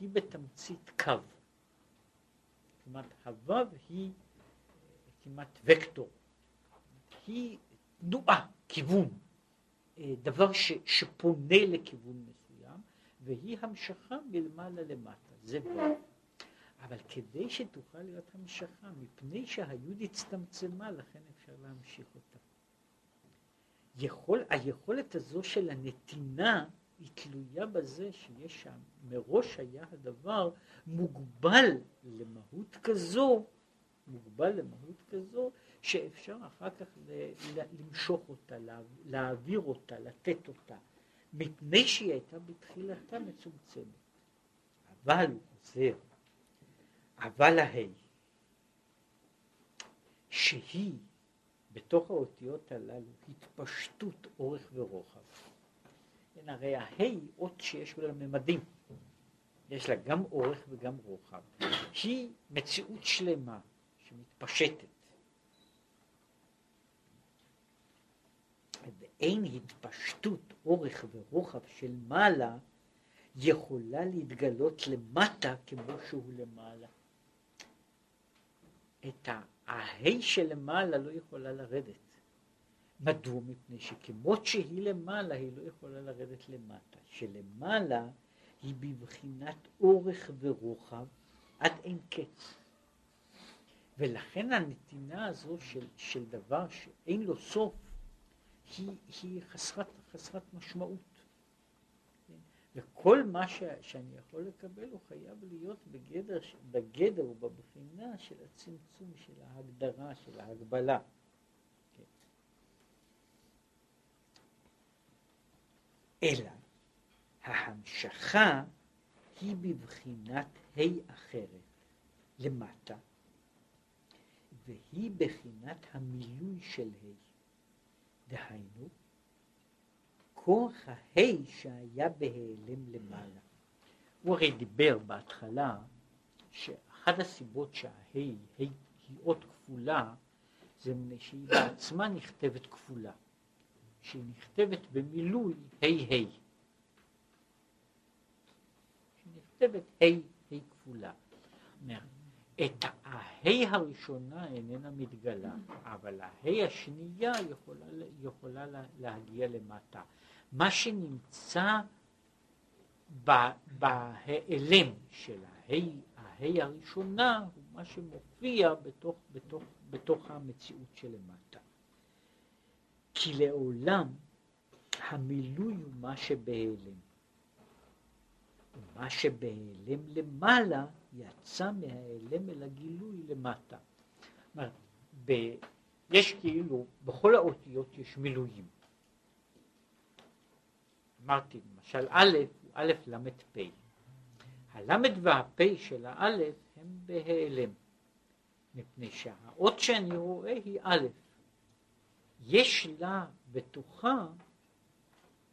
היא בתמצית קו. אומרת, הוו היא כמעט וקטור. היא תנועה, כיוון, אה, דבר ש, שפונה לכיוון מסוים, והיא המשכה מלמעלה למטה, זה וו. אבל כדי שתוכל להיות המשכה, מפני שהיוד הצטמצמה, לכן אפשר להמשיך אותה. יכול, היכולת הזו של הנתינה היא תלויה בזה שיש שם, מראש היה הדבר מוגבל למהות כזו, מוגבל למהות כזו, שאפשר אחר כך למשוך אותה, לה, להעביר אותה, לתת אותה, מפני שהיא הייתה בתחילתה מצומצמת. אבל חוזר, אבל ההי, שהיא בתוך האותיות הללו התפשטות אורך ורוחב. כן, הרי ההי אות שיש לה ממדים, יש לה גם אורך וגם רוחב. היא מציאות שלמה שמתפשטת. ואין התפשטות אורך ורוחב של מעלה יכולה להתגלות למטה כמו שהוא למעלה. את ההי שלמעלה לא יכולה לרדת. מדוע? מפני שכמות שהיא למעלה היא לא יכולה לרדת למטה. שלמעלה היא בבחינת אורך ורוחב עד אין קץ. ולכן הנתינה הזו של, של דבר שאין לו סוף היא, היא חסרת, חסרת משמעות. וכל מה ש, שאני יכול לקבל הוא חייב להיות בגדר, בגדר ובבחינה של הצמצום, של ההגדרה, של ההגבלה. אלא ההמשכה היא בבחינת ה' אחרת למטה, והיא בחינת המילוי של ה'. דהיינו, כוח ההי שהיה בהיעלם למעלה. הוא הרי דיבר בהתחלה שאחת הסיבות שההי היא אות כפולה זה מפני שהיא בעצמה נכתבת כפולה, שהיא נכתבת במילוי ה' ה'. שהיא נכתבת ה' ה' כפולה. את ההי הראשונה איננה מתגלה, אבל ההי השנייה יכולה, יכולה להגיע למטה. מה שנמצא בהיעלם של ההי הראשונה הוא מה שמופיע בתוך, בתוך, בתוך המציאות שלמטה. כי לעולם המילוי הוא מה שבהיעלם. מה שבהיעלם למעלה יצא מההיעלם אל הגילוי למטה. יש כאילו, בכל האותיות יש מילואים. אמרתי, למשל א' א' ל' פ'. הל' והפ' של האלף הם בהיעלם, מפני שהאות שאני רואה היא א'. יש לה בתוכה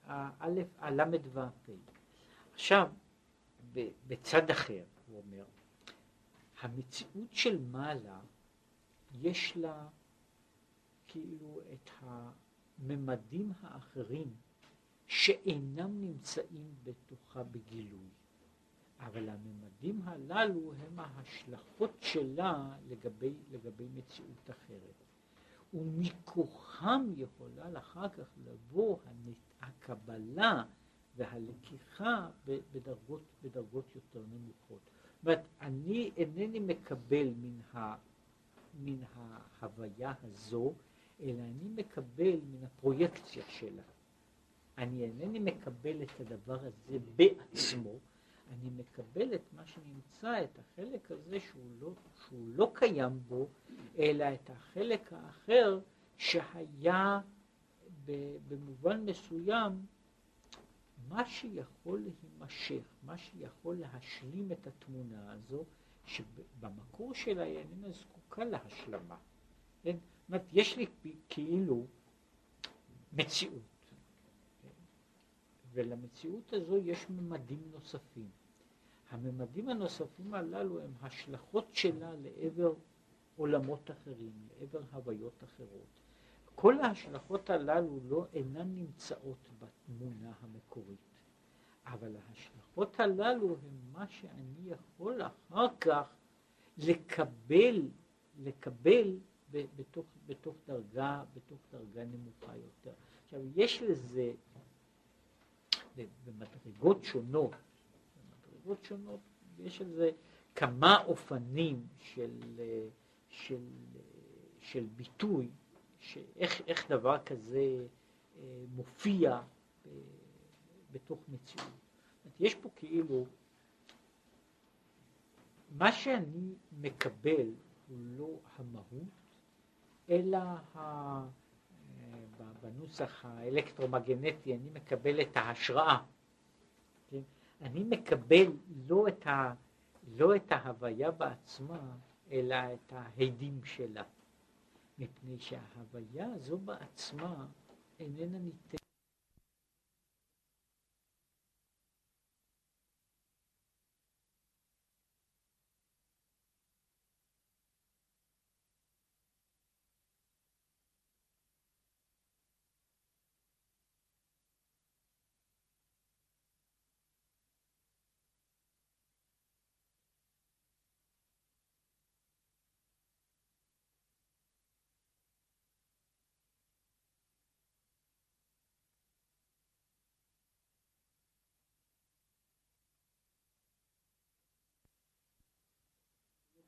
האלף, הל' והפ'. עכשיו, בצד אחר, הוא אומר, המציאות של מעלה, יש לה כאילו את הממדים האחרים שאינם נמצאים בתוכה בגילוי. אבל הממדים הללו הם ההשלכות שלה לגבי, לגבי מציאות אחרת. ומכוחם יכולה אחר כך לבוא הקבלה והלקיחה בדרגות, בדרגות יותר נמוכות. זאת אומרת, אני אינני מקבל מן, ה, מן ההוויה הזו, אלא אני מקבל מן הפרויקציה שלה. אני אינני מקבל את הדבר הזה בעצמו, אני מקבל את מה שנמצא, את החלק הזה שהוא לא, שהוא לא קיים בו, אלא את החלק האחר שהיה במובן מסוים מה שיכול להימשך, מה שיכול להשלים את התמונה הזו, שבמקור שלה היא איננה זקוקה להשלמה. כן? זאת אומרת, יש לי כאילו מציאות, כן? ולמציאות הזו יש ממדים נוספים. הממדים הנוספים הללו הם השלכות שלה לעבר עולמות אחרים, לעבר הוויות אחרות. כל ההשלכות הללו לא אינן נמצאות בתמונה המקורית, אבל ההשלכות הללו הן מה שאני יכול אחר כך לקבל, לקבל בתוך, בתוך דרגה, בתוך דרגה נמוכה יותר. עכשיו, יש לזה במדרגות שונות, במדרגות שונות, יש לזה כמה אופנים של, של, של ביטוי שאיך, איך דבר כזה אה, מופיע אה, בתוך מציאות. יש פה כאילו, מה שאני מקבל הוא לא המהות, אלא ה... אה, בנוסח האלקטרומגנטי אני מקבל את ההשראה. כן? אני מקבל לא את, ה, לא את ההוויה בעצמה, אלא את ההדים שלה. מפני שההוויה הזו בעצמה איננה ניתנת.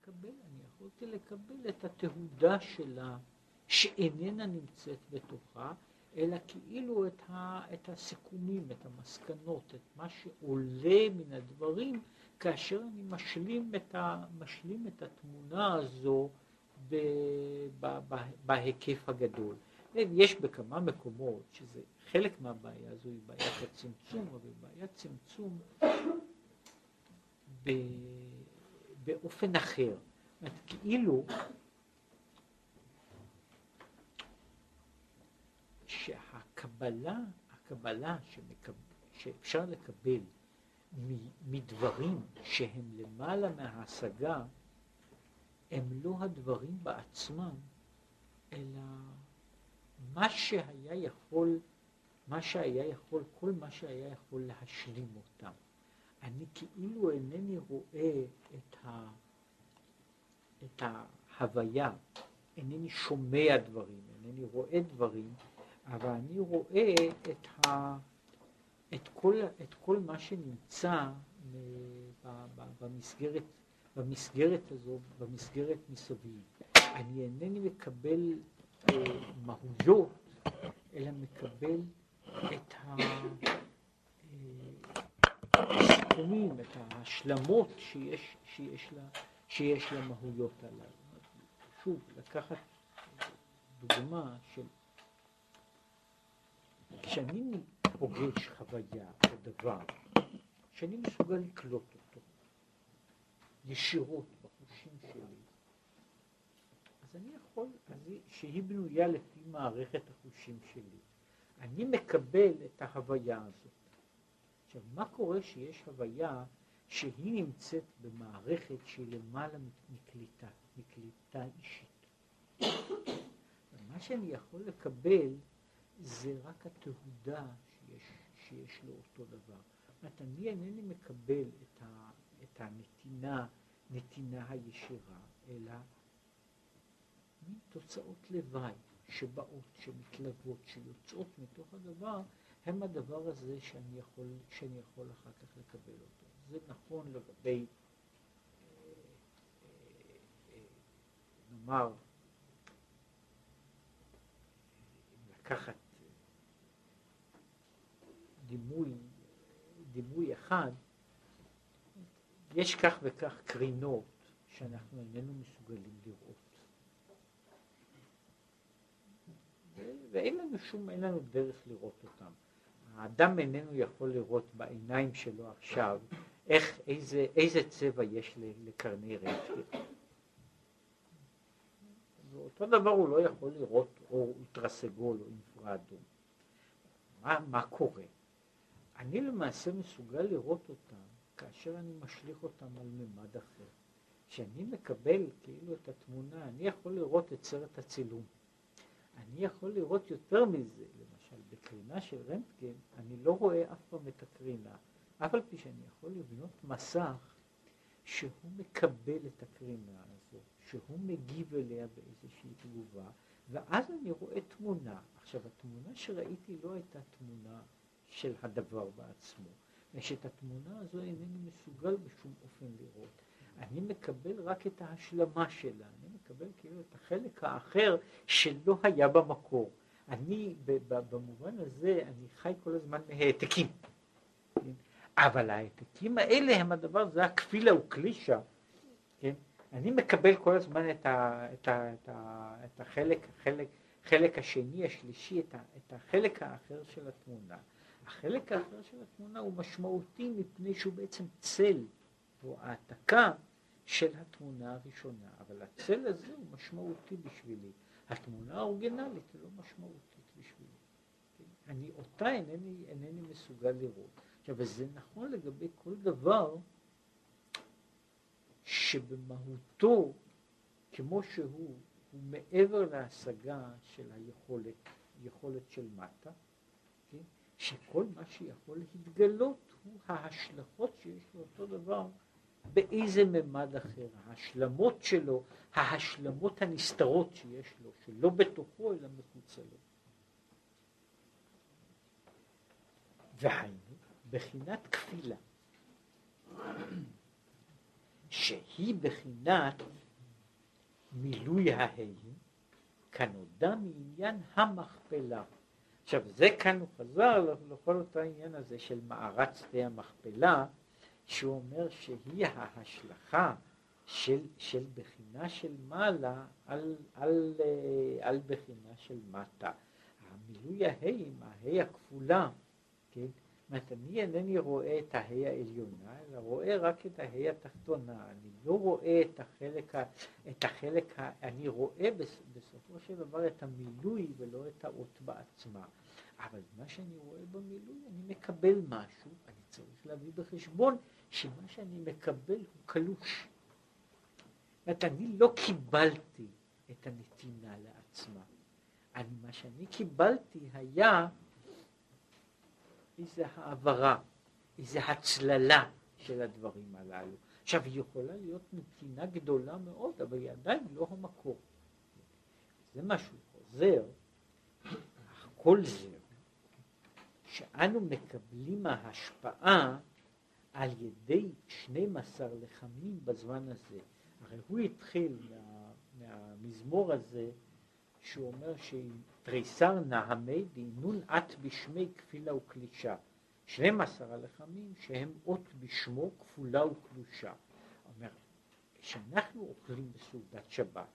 לקבל, אני יכולתי לקבל את התהודה שלה שאיננה נמצאת בתוכה, אלא כאילו את, ה, את הסיכומים, את המסקנות, את מה שעולה מן הדברים, כאשר אני משלים את, ה, משלים את התמונה הזו ב, ב, ב, בהיקף הגדול. יש בכמה מקומות שזה חלק מהבעיה הזו היא בעיית הצמצום, אבל בעיית צמצום ב... באופן אחר. זאת כאילו שהקבלה, הקבלה שמקב... שאפשר לקבל מדברים שהם למעלה מההשגה, הם לא הדברים בעצמם, אלא מה שהיה יכול, מה שהיה יכול, כל מה שהיה יכול להשלים אותם. אני כאילו אינני רואה את, ה, את ההוויה, אינני שומע דברים, אינני רואה דברים, אבל אני רואה את, ה, את, כל, את כל מה שנמצא במסגרת, במסגרת הזו, במסגרת מסביב. אני אינני מקבל אה, מהויות, אלא מקבל את ה... הסיכומים, את ההשלמות שיש, שיש, לה, שיש למהויות הללו. שוב, לקחת דוגמה של כשאני פוגש חוויה או דבר שאני מסוגל לקלוט אותו ישירות בחושים שלי, אז אני יכול, אז שהיא בנויה לפי מערכת החושים שלי. אני מקבל את ההוויה הזאת. עכשיו, מה קורה שיש הוויה שהיא נמצאת במערכת שהיא למעלה מקליטה, מקליטה אישית. מה שאני יכול לקבל זה רק התהודה שיש, שיש לו אותו דבר. זאת אומרת, אני אינני מקבל את, ה, את הנתינה, נתינה הישירה, אלא מתוצאות לוואי שבאות, שמתלוות, שיוצאות מתוך הדבר, הם הדבר הזה שאני יכול, שאני יכול אחר כך לקבל אותו. זה נכון לגבי, אה, אה, אה, נאמר, לקחת דימוי, דימוי אחד, יש כך וכך קרינות שאנחנו איננו מסוגלים לראות. ואין לנו שום, אין לנו דרך לראות אותם. האדם איננו יכול לראות בעיניים שלו עכשיו איך, איזה, איזה צבע יש לקרני רנטגן. אותו דבר הוא לא יכול לראות אור אולטרסגול או אינפרדום. מה, מה קורה? אני למעשה מסוגל לראות אותם כאשר אני משליך אותם על ממד אחר. כשאני מקבל כאילו את התמונה, אני יכול לראות את סרט הצילום. אני יכול לראות יותר מזה, למשל בקרינה של רנטגן, אני לא רואה אף פעם את הקרינה, אף על פי שאני יכול לבנות מסך שהוא מקבל את הקרינה הזו, שהוא מגיב אליה באיזושהי תגובה, ואז אני רואה תמונה. עכשיו, התמונה שראיתי לא הייתה תמונה של הדבר בעצמו, ושאת התמונה הזו אינני מסוגל בשום אופן לראות. אני מקבל רק את ההשלמה שלה, אני מקבל כאילו את החלק האחר שלא היה במקור. אני, במובן הזה, אני חי כל הזמן מהעתקים. אבל ההעתקים האלה הם הדבר, זה הכפילה וקלישה, כן? אני מקבל כל הזמן את, ה, את, ה, את, ה, את החלק, החלק, החלק השני, השלישי, את, ה, את החלק האחר של התמונה. החלק האחר של התמונה הוא משמעותי מפני שהוא בעצם צל או העתקה של התמונה הראשונה, אבל הצל הזה הוא משמעותי בשבילי. התמונה האורגינלית היא לא משמעותית בשבילי. כן? אני אותה אינני, אינני מסוגל לראות. עכשיו, וזה נכון לגבי כל דבר שבמהותו, כמו שהוא, הוא מעבר להשגה של היכולת, יכולת של מטה, כן? שכל מה שיכול להתגלות הוא ההשלכות שיש לאותו דבר באיזה ממד אחר, ההשלמות שלו, ההשלמות הנסתרות שיש לו, שלא בתוכו אלא מחוצה לו. והיינו, בחינת כפילה, שהיא בחינת מילוי ההי, כנודע מעניין המכפלה. עכשיו זה כאן הוא חזר לכל אותו העניין הזה של מערת שדה המכפלה, שהוא אומר שהיא ההשלכה של, של בחינה של מעלה על, על, אה, על בחינה של מטה. המילוי ההי עם ההי הכפולה, כן? אומרת, אני אינני רואה את ההי העליונה, אלא רואה רק את ההי התחתונה. אני לא רואה את החלק, ה, את החלק ה, אני רואה בסופו של דבר את המילוי ולא את האות בעצמה. אבל מה שאני רואה במילוי, אני מקבל משהו, אני צריך להביא בחשבון שמה שאני מקבל הוא קלוש. זאת אני לא קיבלתי את הנתינה לעצמה. אני, מה שאני קיבלתי היה איזו העברה, איזו הצללה של הדברים הללו. עכשיו, היא יכולה להיות נתינה גדולה מאוד, אבל היא עדיין לא המקור. זה משהו חוזר, כל זה, שאנו מקבלים ההשפעה על ידי 12 לחמים בזמן הזה. הרי הוא התחיל מה, מהמזמור הזה, שהוא אומר שתריסר נעמי דינון את בשמי כפילה וקלישה. 12 הלחמים שהם אות בשמו כפולה וקלושה. אומר, כשאנחנו אוכלים בסעודת שבת,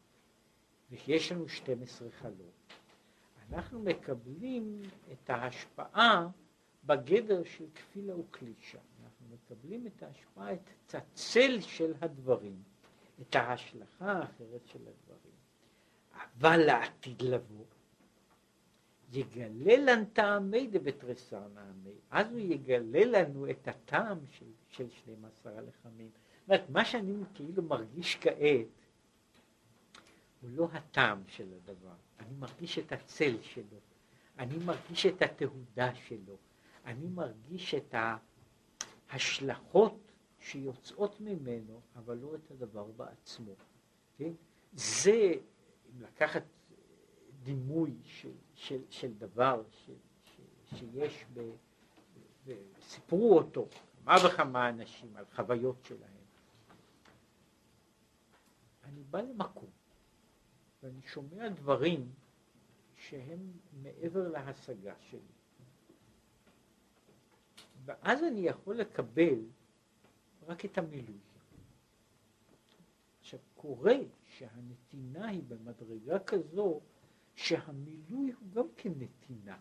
ויש לנו 12 חלות, אנחנו מקבלים את ההשפעה בגדר של כפילה וקלישה. מקבלים את ההשפעה, את הצל של הדברים, את ההשלכה האחרת של הדברים. אבל לעתיד לבוא, יגלה לנו טעמי דבתרסר נעמי, אז הוא יגלה לנו את הטעם של, של 12 הלחמים. זאת אומרת, מה שאני כאילו מרגיש כעת, הוא לא הטעם של הדבר, אני מרגיש את הצל שלו, אני מרגיש את התהודה שלו, אני מרגיש את ה... השלכות שיוצאות ממנו, אבל לא את הדבר בעצמו. כן? זה, אם לקחת דימוי של, של, של דבר ש, ש, שיש, ב, וסיפרו אותו כמה וכמה אנשים על חוויות שלהם. אני בא למקום ואני שומע דברים שהם מעבר להשגה שלי. ואז אני יכול לקבל רק את המילוי. עכשיו, קורה שהנתינה היא במדרגה כזו שהמילוי הוא גם כן נתינה.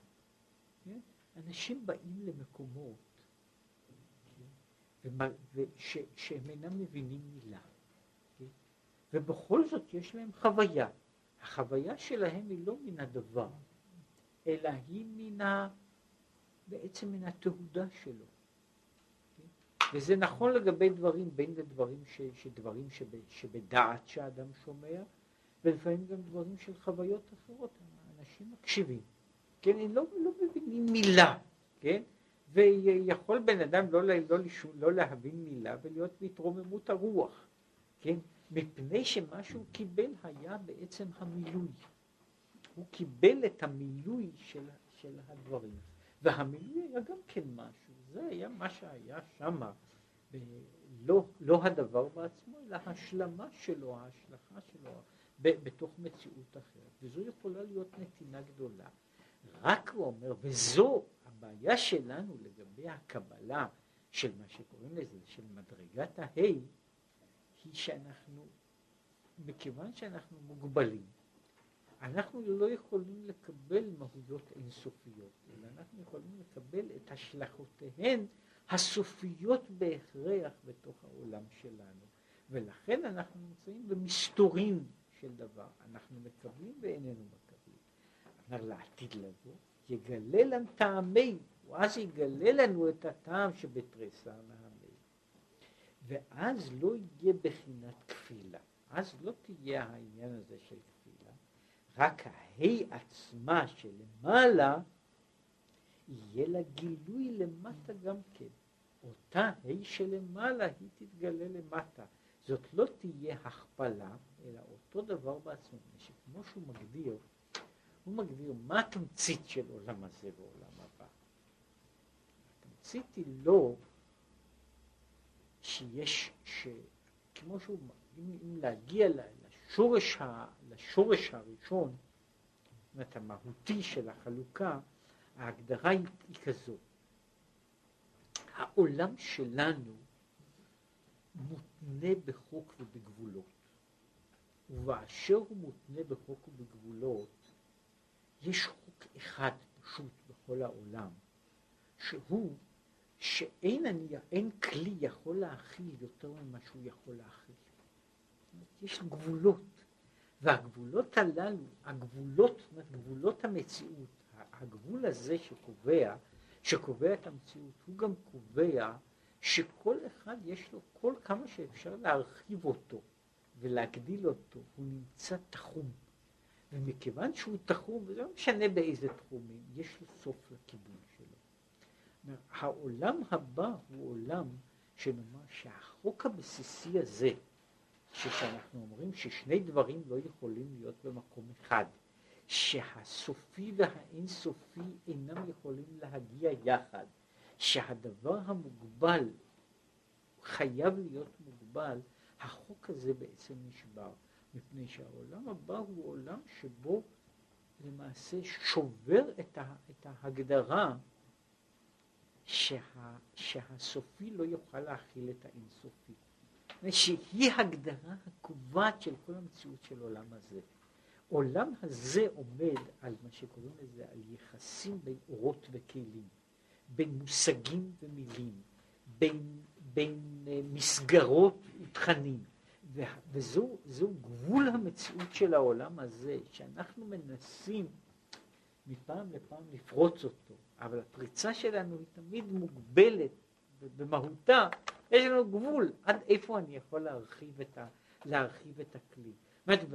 כן? אנשים באים למקומות כן? וש, שהם אינם מבינים מילה, כן? ובכל זאת יש להם חוויה. החוויה שלהם היא לא מן הדבר, אלא היא מן ה... בעצם מן התהודה שלו. וזה נכון לגבי דברים, בין לדברים ש, שדברים שב, שבדעת שהאדם שומע, ולפעמים גם דברים של חוויות אחרות, אנשים מקשיבים, כן, הם לא, לא מבינים מילה, כן, ויכול בן אדם לא, לא, לא, לא להבין מילה ולהיות בהתרוממות הרוח, כן, מפני שמה שהוא קיבל היה בעצם המילוי, הוא קיבל את המילוי של, של הדברים, והמילוי היה גם כן משהו, זה היה מה שהיה שמה, לא, לא הדבר בעצמו, אלא השלמה שלו, ההשלכה שלו בתוך מציאות אחרת, וזו יכולה להיות נתינה גדולה. רק הוא אומר, וזו הבעיה שלנו לגבי הקבלה של מה שקוראים לזה, של מדרגת ההי, היא שאנחנו, מכיוון שאנחנו מוגבלים, אנחנו לא יכולים לקבל מהויות אינסופיות, אלא אנחנו יכולים לקבל את השלכותיהן הסופיות בהכרח בתוך העולם שלנו. ולכן אנחנו נמצאים במסתורים של דבר. אנחנו מקבלים ואיננו מקבלים. אמר לעתיד לבוא, יגלה לנו טעמי, ואז יגלה לנו את הטעם שבתריסר נעמי. ואז לא יהיה בחינת כפילה. אז לא תהיה העניין הזה של כפילה, רק ההי עצמה שלמעלה יהיה לה גילוי למטה גם כן. אותה ה' שלמעלה היא תתגלה למטה. זאת לא תהיה הכפלה, אלא אותו דבר בעצמו. שכמו שהוא מגדיר, הוא מגדיר מה התמצית של עולם הזה ועולם הבא. התמצית היא לא שיש, ש... כמו שהוא, אם, אם להגיע לשורש, ה, לשורש הראשון, זאת המהותי של החלוקה, ההגדרה היא, כזאת. העולם שלנו מותנה בחוק ובגבולות, ובאשר הוא מותנה בחוק ובגבולות, יש חוק אחד פשוט בכל העולם, שהוא שאין אני, אין כלי יכול להכיל יותר ממה שהוא יכול להכיל. יש גבולות, והגבולות הללו, הגבולות, גבולות המציאות, הגבול הזה שקובע שקובע את המציאות, הוא גם קובע שכל אחד יש לו כל כמה שאפשר להרחיב אותו ולהגדיל אותו, הוא נמצא תחום. ומכיוון שהוא תחום, וזה לא משנה באיזה תחומים, יש לו סוף לכיוון שלו. העולם הבא הוא עולם שנאמר שהחוק הבסיסי הזה, שכשאנחנו אומרים ששני דברים לא יכולים להיות במקום אחד, שהסופי והאינסופי אינם יכולים להגיע יחד, שהדבר המוגבל חייב להיות מוגבל, החוק הזה בעצם נשבר, מפני שהעולם הבא הוא עולם שבו למעשה שובר את, ה, את ההגדרה שה, שהסופי לא יוכל להכיל את האינסופי. שהיא הגדרה הקובעת של כל המציאות של עולם הזה. העולם הזה עומד על מה שקוראים לזה, על יחסים בין אורות וכלים, בין מושגים ומילים, בין, בין uh, מסגרות ותכנים, וזו גבול המציאות של העולם הזה, שאנחנו מנסים מפעם לפעם לפרוץ אותו, אבל הפריצה שלנו היא תמיד מוגבלת במהותה, יש לנו גבול, עד איפה אני יכול להרחיב את, ה, להרחיב את הכלי. אומרת,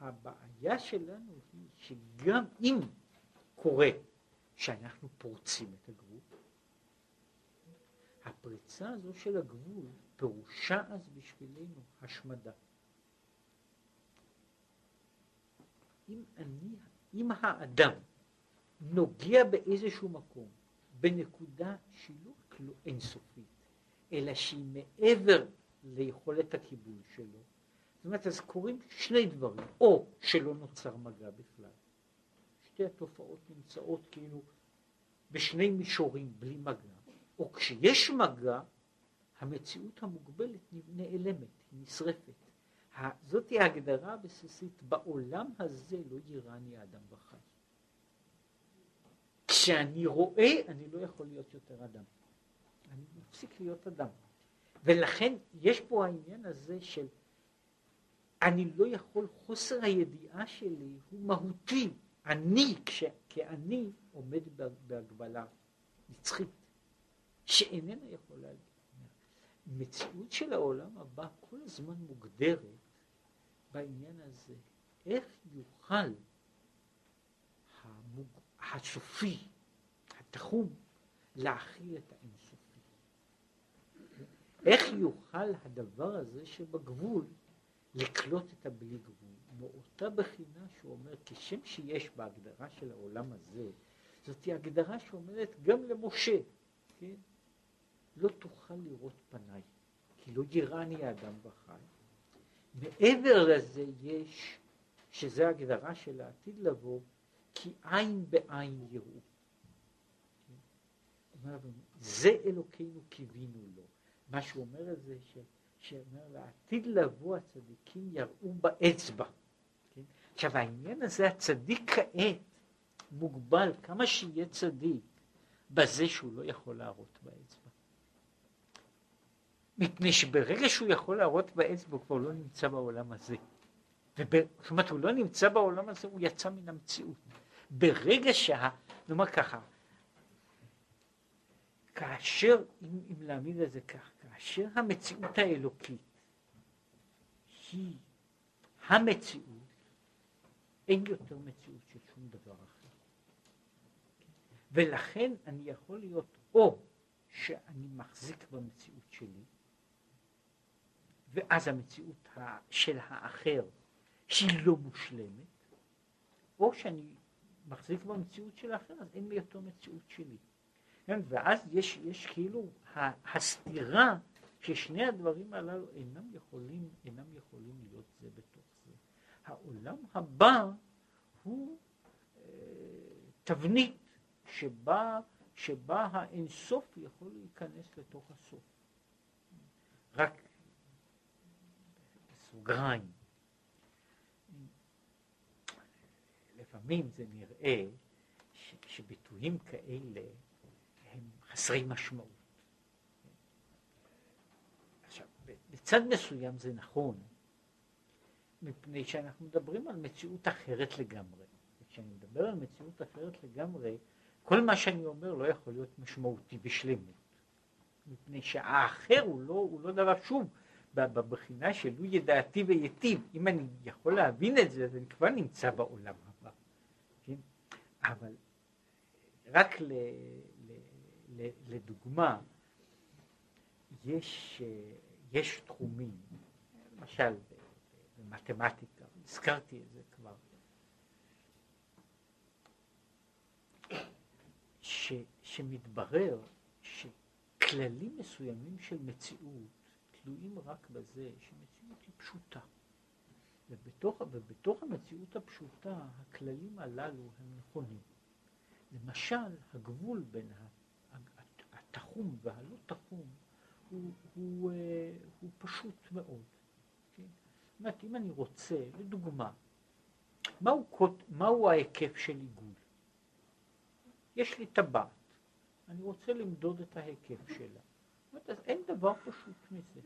והבעיה שלנו היא שגם אם קורה שאנחנו פורצים את הגבול, הפריצה הזו של הגבול פירושה אז בשבילנו השמדה. אם אני, אם האדם נוגע באיזשהו מקום בנקודה שהיא לא אינסופית, אלא שהיא מעבר ליכולת הקיבול שלו, זאת אומרת, אז קורים שני דברים, או שלא נוצר מגע בכלל, שתי התופעות נמצאות כאילו בשני מישורים בלי מגע, או כשיש מגע, המציאות המוגבלת נעלמת, היא נשרפת. זאתי ההגדרה הבסיסית, בעולם הזה לא יירני האדם וחי. כשאני רואה, אני לא יכול להיות יותר אדם. אני מפסיק להיות אדם. ולכן יש פה העניין הזה של אני לא יכול, חוסר הידיעה שלי הוא מהותי. אני, כש, כאני, עומד בהגבלה נצחית, שאיננה יכולה... מציאות של העולם הבא כל הזמן מוגדרת בעניין הזה, איך יוכל המוג... הסופי, התחום, להכיל את האינסופי. איך יוכל הדבר הזה שבגבול לקלוט את הבלי גבול, מאותה בחינה שהוא אומר, כשם שיש בהגדרה של העולם הזה, זאת הגדרה שאומרת גם למשה, כן? לא תוכל לראות פניי, כי לא יראני האדם וחי. מעבר לזה יש, שזה הגדרה של העתיד לבוא, כי עין בעין יראו. זה אלוקינו קיווינו לו. מה שהוא אומר זה ש... שאומר לעתיד לבוא הצדיקים יראו באצבע. כן? עכשיו העניין הזה הצדיק כעת מוגבל כמה שיהיה צדיק בזה שהוא לא יכול להראות באצבע. מפני שברגע שהוא יכול להראות באצבע הוא כבר לא נמצא בעולם הזה. זאת אומרת הוא לא נמצא בעולם הזה הוא יצא מן המציאות. ברגע שה... נאמר ככה, כאשר, אם, אם להעמיד את זה כך, כאשר המציאות האלוקית היא המציאות, אין יותר מציאות של שום דבר אחר. ולכן אני יכול להיות או שאני מחזיק במציאות שלי, ואז המציאות של האחר שהיא לא מושלמת, או שאני מחזיק במציאות של האחר, אז אין לי יותר מציאות שלי. כן? ואז יש, יש כאילו הסתירה ששני הדברים הללו אינם יכולים, אינם יכולים להיות זה בתוך זה. העולם הבא הוא אה, תבנית שבה, שבה האינסוף יכול להיכנס לתוך הסוף. רק בסוגריים. לפעמים זה נראה ש, שביטויים כאלה הם חסרי משמעות. עכשיו, בצד מסוים זה נכון, מפני שאנחנו מדברים על מציאות אחרת לגמרי. וכשאני מדבר על מציאות אחרת לגמרי, כל מה שאני אומר לא יכול להיות משמעותי בשלמות. מפני שהאחר הוא לא, הוא לא דבר, שוב, בבחינה של לו ידעתי ויטיב, אם אני יכול להבין את זה, אז אני כבר נמצא בעולם הבא. כן? אבל רק ל, ל, ל, לדוגמה, יש, יש תחומים, למשל במתמטיקה, הזכרתי את זה כבר, ש, שמתברר שכללים מסוימים של מציאות תלויים רק בזה שמציאות היא פשוטה. ובתוך, ובתוך המציאות הפשוטה הכללים הללו הם נכונים. למשל, הגבול בין התחום והלא תחום הוא, הוא, אה, הוא פשוט מאוד. כן? זאת אומרת, אם אני רוצה, לדוגמה, מהו, מהו ההיקף של עיגול? יש לי טבעת, אני רוצה למדוד את ההיקף שלה. אומרת, אז אין דבר פשוט מזה.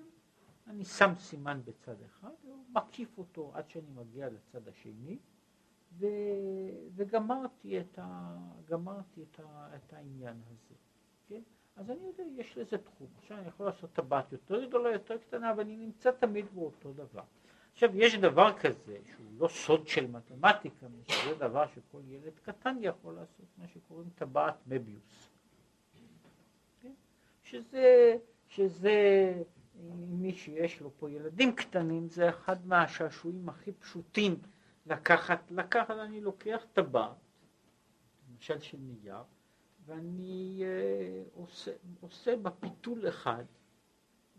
אני שם סימן בצד אחד, ומקיף אותו עד שאני מגיע לצד השני, ו... וגמרתי, את, ה... גמרתי את, ה... את העניין הזה. כן? אז אני יודע, יש לזה תחום. עכשיו אני יכול לעשות טבעת יותר גדולה, יותר קטנה, ואני נמצא תמיד באותו דבר. עכשיו, יש דבר כזה, שהוא לא סוד של מתמטיקה, שזה דבר שכל ילד קטן יכול לעשות, מה שקוראים טבעת מביוס. שזה, שזה מי שיש לו פה ילדים קטנים, זה אחד מהשעשועים הכי פשוטים לקחת, לקחת, אני לוקח טבעת, למשל של נייר, ואני uh, עושה, עושה בפיתול אחד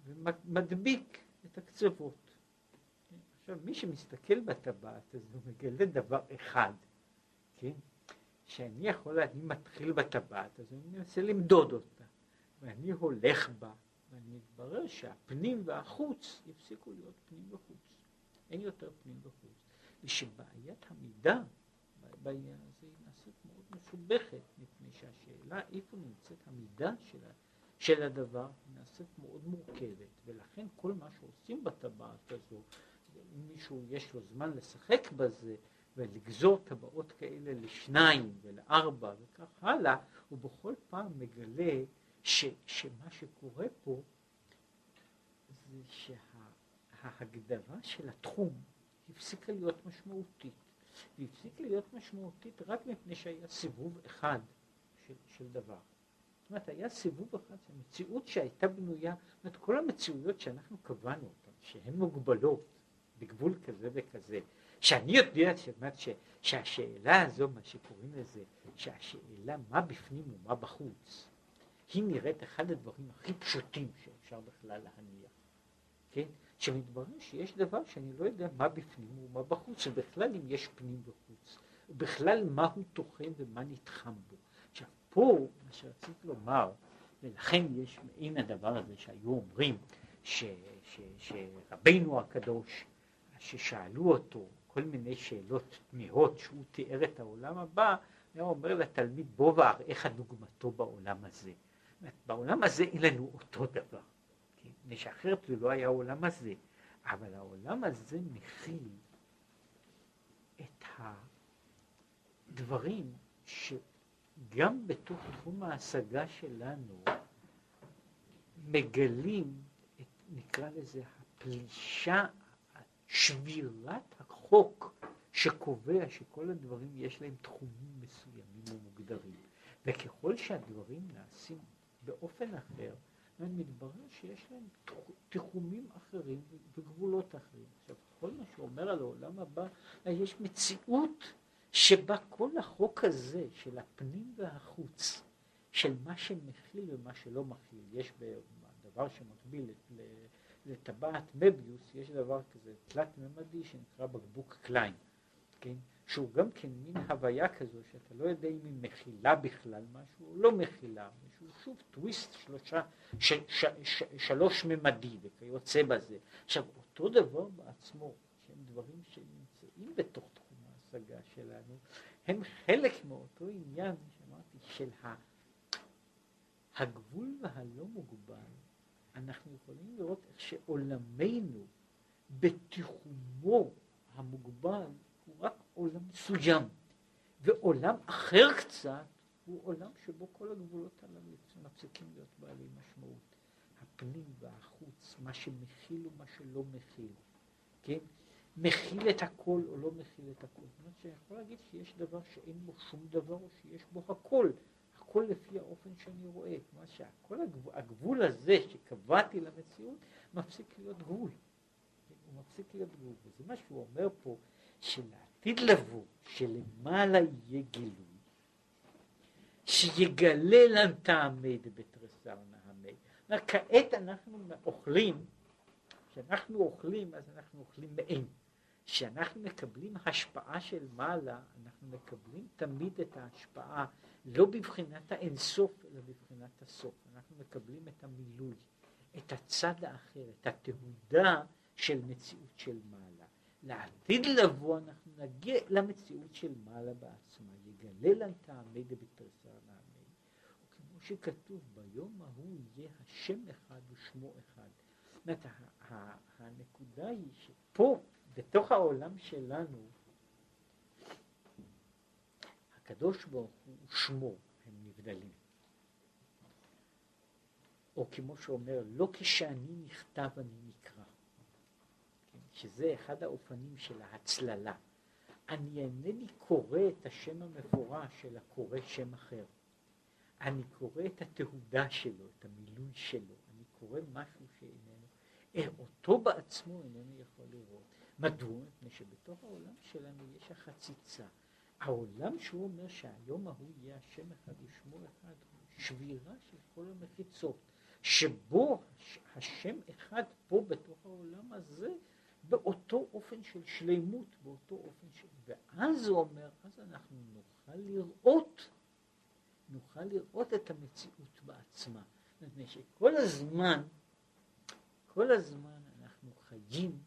ומדביק את הקצוות. עכשיו, מי שמסתכל בטבעת הוא מגלה דבר אחד, כן? שאני יכול, אני מתחיל בטבעת, אז אני מנסה למדוד אותה. ואני הולך בה, ואני מתברר שהפנים והחוץ יפסיקו להיות פנים וחוץ. אין יותר פנים וחוץ, ושבעיית המידה בעניין הזה היא נעשית מאוד מסובכת, מפני שהשאלה איפה נמצאת המידה של, של הדבר היא נעשית מאוד מורכבת, ולכן כל מה שעושים בטבעת הזו, אם מישהו יש לו זמן לשחק בזה, ולגזור טבעות כאלה לשניים ולארבע וכך הלאה, הוא בכל פעם מגלה ש, שמה שקורה פה זה שההגדרה של התחום הפסיקה להיות משמעותית. היא הפסיקה להיות משמעותית רק מפני שהיה סיבוב אחד של, של דבר. זאת אומרת, היה סיבוב אחד, המציאות שהייתה בנויה, זאת אומרת, כל המציאויות שאנחנו קבענו אותן, שהן מוגבלות בגבול כזה וכזה, שאני יודע שמת, ש, שהשאלה הזו, מה שקוראים לזה, שהשאלה מה בפנים ומה בחוץ, היא נראית אחד הדברים הכי פשוטים שאפשר בכלל להניח, כן? שמתברר שיש דבר שאני לא יודע מה בפנים ומה בחוץ, ובכלל אם יש פנים וחוץ, ובכלל מה הוא טוחן ומה נתחם בו. עכשיו פה, מה שרציתי לומר, ולכן יש מעין הדבר הזה שהיו אומרים, ש, ש, שרבנו הקדוש, ששאלו אותו כל מיני שאלות תמיהות שהוא תיאר את העולם הבא, היה אומר לתלמיד בוא ואראך דוגמתו בעולם הזה. בעולם הזה אין לנו אותו דבר. מפני שאחרת זה לא היה העולם הזה. אבל העולם הזה מכיל את הדברים שגם בתוך תחום ההשגה שלנו מגלים את, נקרא לזה, הפלישה, שבירת החוק שקובע שכל הדברים יש להם תחומים מסוימים ומוגדרים. וככל שהדברים נעשים באופן אחר, מתברר שיש להם תחומים אחרים וגבולות אחרים. עכשיו, כל מה שאומר על העולם הבא, יש מציאות שבה כל החוק הזה של הפנים והחוץ, של מה שמכיל ומה שלא מכיל, יש דבר שמקביל לטבעת מביוס, יש דבר כזה, תלת ממדי שנקרא בקבוק קליין, כן? שהוא גם כן מין הוויה כזו שאתה לא יודע אם היא מכילה בכלל משהו או לא מכילה, שהוא שוב טוויסט שלושה, ש, ש, ש, שלוש ממדי וכיוצא בזה. עכשיו אותו דבר בעצמו, שהם דברים שנמצאים בתוך תחום ההשגה שלנו, הם חלק מאותו עניין שאמרתי של הגבול והלא מוגבל, אנחנו יכולים לראות איך שעולמנו בתיחומו המוגבל הוא רק עולם מסוים, ועולם אחר קצת הוא עולם שבו כל הגבולות הללו מפסיקים להיות בעלי משמעות. הפנים והחוץ, מה שמכיל ומה שלא מכיל, כן? מכיל את הכל או לא מכיל את הכל. זאת אומרת שאני יכול להגיד שיש דבר שאין בו שום דבר או שיש בו הכל. הכל לפי האופן שאני רואה. כלומר שהכל הגבול, הגבול הזה שקבעתי למציאות מפסיק להיות גבול. הוא מפסיק להיות גבול. וזה מה שהוא אומר פה, שלעתיד לבוא, שלמעלה יהיה גילוי. שיגלה לן תעמד בתרסר נעמי. כעת אנחנו אוכלים, כשאנחנו אוכלים אז אנחנו אוכלים מעין. כשאנחנו מקבלים השפעה של מעלה, אנחנו מקבלים תמיד את ההשפעה לא בבחינת האינסוף, אלא בבחינת הסוף. אנחנו מקבלים את המילוי, את הצד האחר, את התהודה של מציאות של מעלה. לעתיד לבוא אנחנו נגיע למציאות של מעלה בעצמה, יגלה לן תעמד בתרסר נעמי, וכמו שכתוב ביום ההוא יהיה השם אחד ושמו אחד. זאת אומרת, הנקודה היא שפה, בתוך העולם שלנו, הקדוש ברוך הוא שמו, הם נבדלים. או כמו שאומר, לא כשאני נכתב אני נקרא. שזה אחד האופנים של ההצללה. אני אינני קורא את השם המפורש, אלא קורא שם אחר. אני קורא את התהודה שלו, את המילוי שלו, אני קורא משהו שאיננו, אה, אותו בעצמו איננו יכול לראות. מדוע? מפני שבתוך העולם שלנו יש החציצה. העולם שהוא אומר שהיום ההוא יהיה השם אחד ושמו אחד, הוא שבירה של כל המחיצות, שבו השם אחד פה בתוך העולם הזה באותו אופן של שלימות, באותו אופן של... ואז הוא אומר, אז אנחנו נוכל לראות, נוכל לראות את המציאות בעצמה. מפני שכל הזמן, כל הזמן אנחנו חיים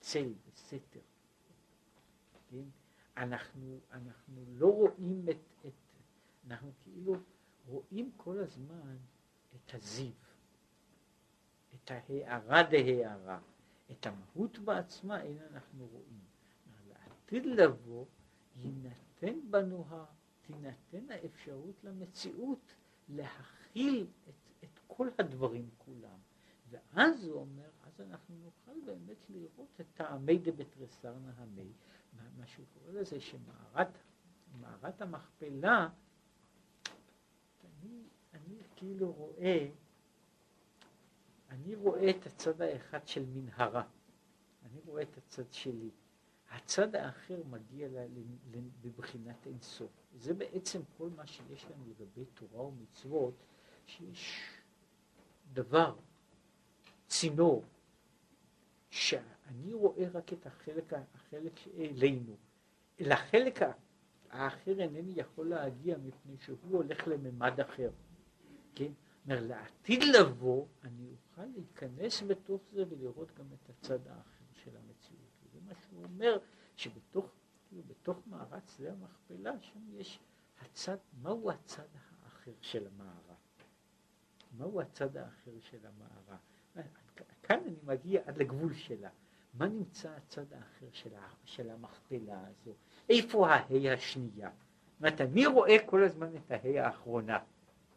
צל וסתר. כן? אנחנו, אנחנו לא רואים את, את, אנחנו כאילו רואים כל הזמן את הזיו, את ההערה דהערה, את המהות בעצמה אין אנחנו רואים. לעתיד לבוא יינתן בנו, תינתן האפשרות למציאות להכיל את, את כל הדברים כולם. ואז הוא אומר, אז אנחנו נוכל באמת לראות את טעמי דבתרסר נהמי, מה שהוא קורא לזה שמערת המכפלה, אני, אני כאילו רואה, אני רואה את הצד האחד של מנהרה, אני רואה את הצד שלי. הצד האחר מגיע בבחינת אינסוף. זה בעצם כל מה שיש לנו לגבי תורה ומצוות, שיש דבר, צינור, שאני רואה רק את החלק, החלק אלינו. לחלק האחר אינני יכול להגיע מפני שהוא הולך לממד אחר. אומר, לעתיד לבוא, אני אוכל להיכנס בתוך זה ולראות גם את הצד האחר של המציאות. וזה מה שהוא אומר, שבתוך כאילו, בתוך מערת שדה המכפלה, שם יש הצד, מהו הצד האחר של המערה? מהו הצד האחר של המערה? כאן אני מגיע עד לגבול שלה. מה נמצא הצד האחר של, של המכפלה הזו? איפה ההי השנייה? זאת אומרת, אני רואה כל הזמן את ההי האחרונה,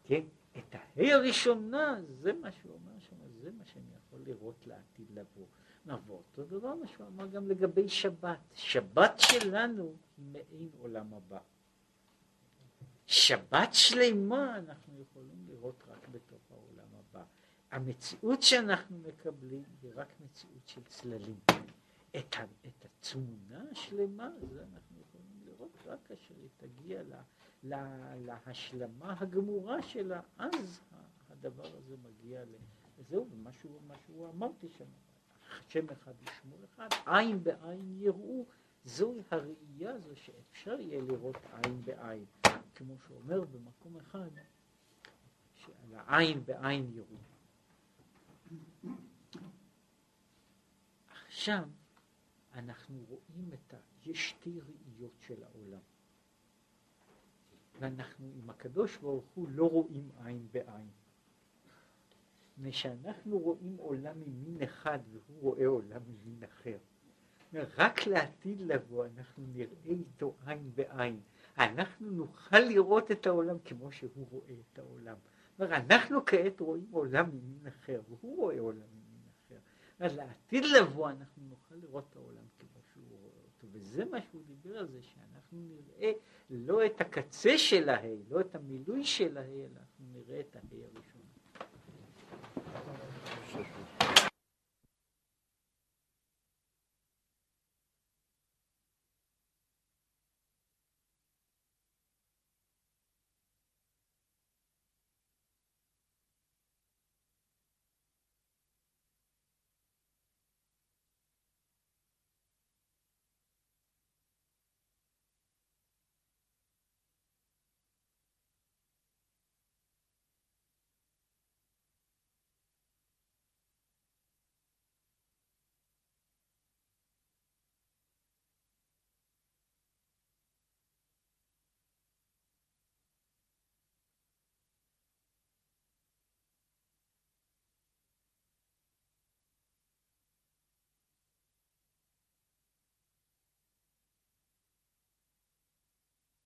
כן? את ההי הראשונה, זה מה שהוא אומר שם, זה מה שאני יכול לראות לעתיד לבוא. נבוא אותו דבר מה שהוא אמר גם לגבי שבת. שבת שלנו היא מעין עולם הבא. שבת שלמה אנחנו יכולים לראות רק בתוך העולם הבא. המציאות שאנחנו מקבלים היא רק מציאות של צללים. את, את התמונה השלמה זה אנחנו יכולים לראות רק כאשר היא תגיע לה, לה, להשלמה הגמורה שלה, אז הדבר הזה מגיע ל... זהו, מה שהוא אמרתי שם, שם אחד ושמור אחד, עין בעין יראו, זוהי הראייה הזו שאפשר יהיה לראות עין בעין, כמו שאומר במקום אחד, שעל העין בעין יראו. עכשיו אנחנו רואים את ה... יש שתי ראיות של העולם. ואנחנו עם הקדוש ברוך הוא לא רואים עין בעין. מפני שאנחנו רואים עולם ממין אחד והוא רואה עולם ממין אחר. רק לעתיד לבוא אנחנו נראה איתו עין בעין. אנחנו נוכל לראות את העולם כמו שהוא רואה את העולם. אנחנו כעת רואים עולם ממין אחר והוא רואה עולם ממין אחר. אז לעתיד לבוא אנחנו נוכל לראות את העולם כמו שהוא רואה אותו. וזה מה שהוא דיבר על זה, שאנחנו נראה לא את הקצה של ההי, לא את המילוי של ההי, אלא אנחנו נראה את ההי הראשון.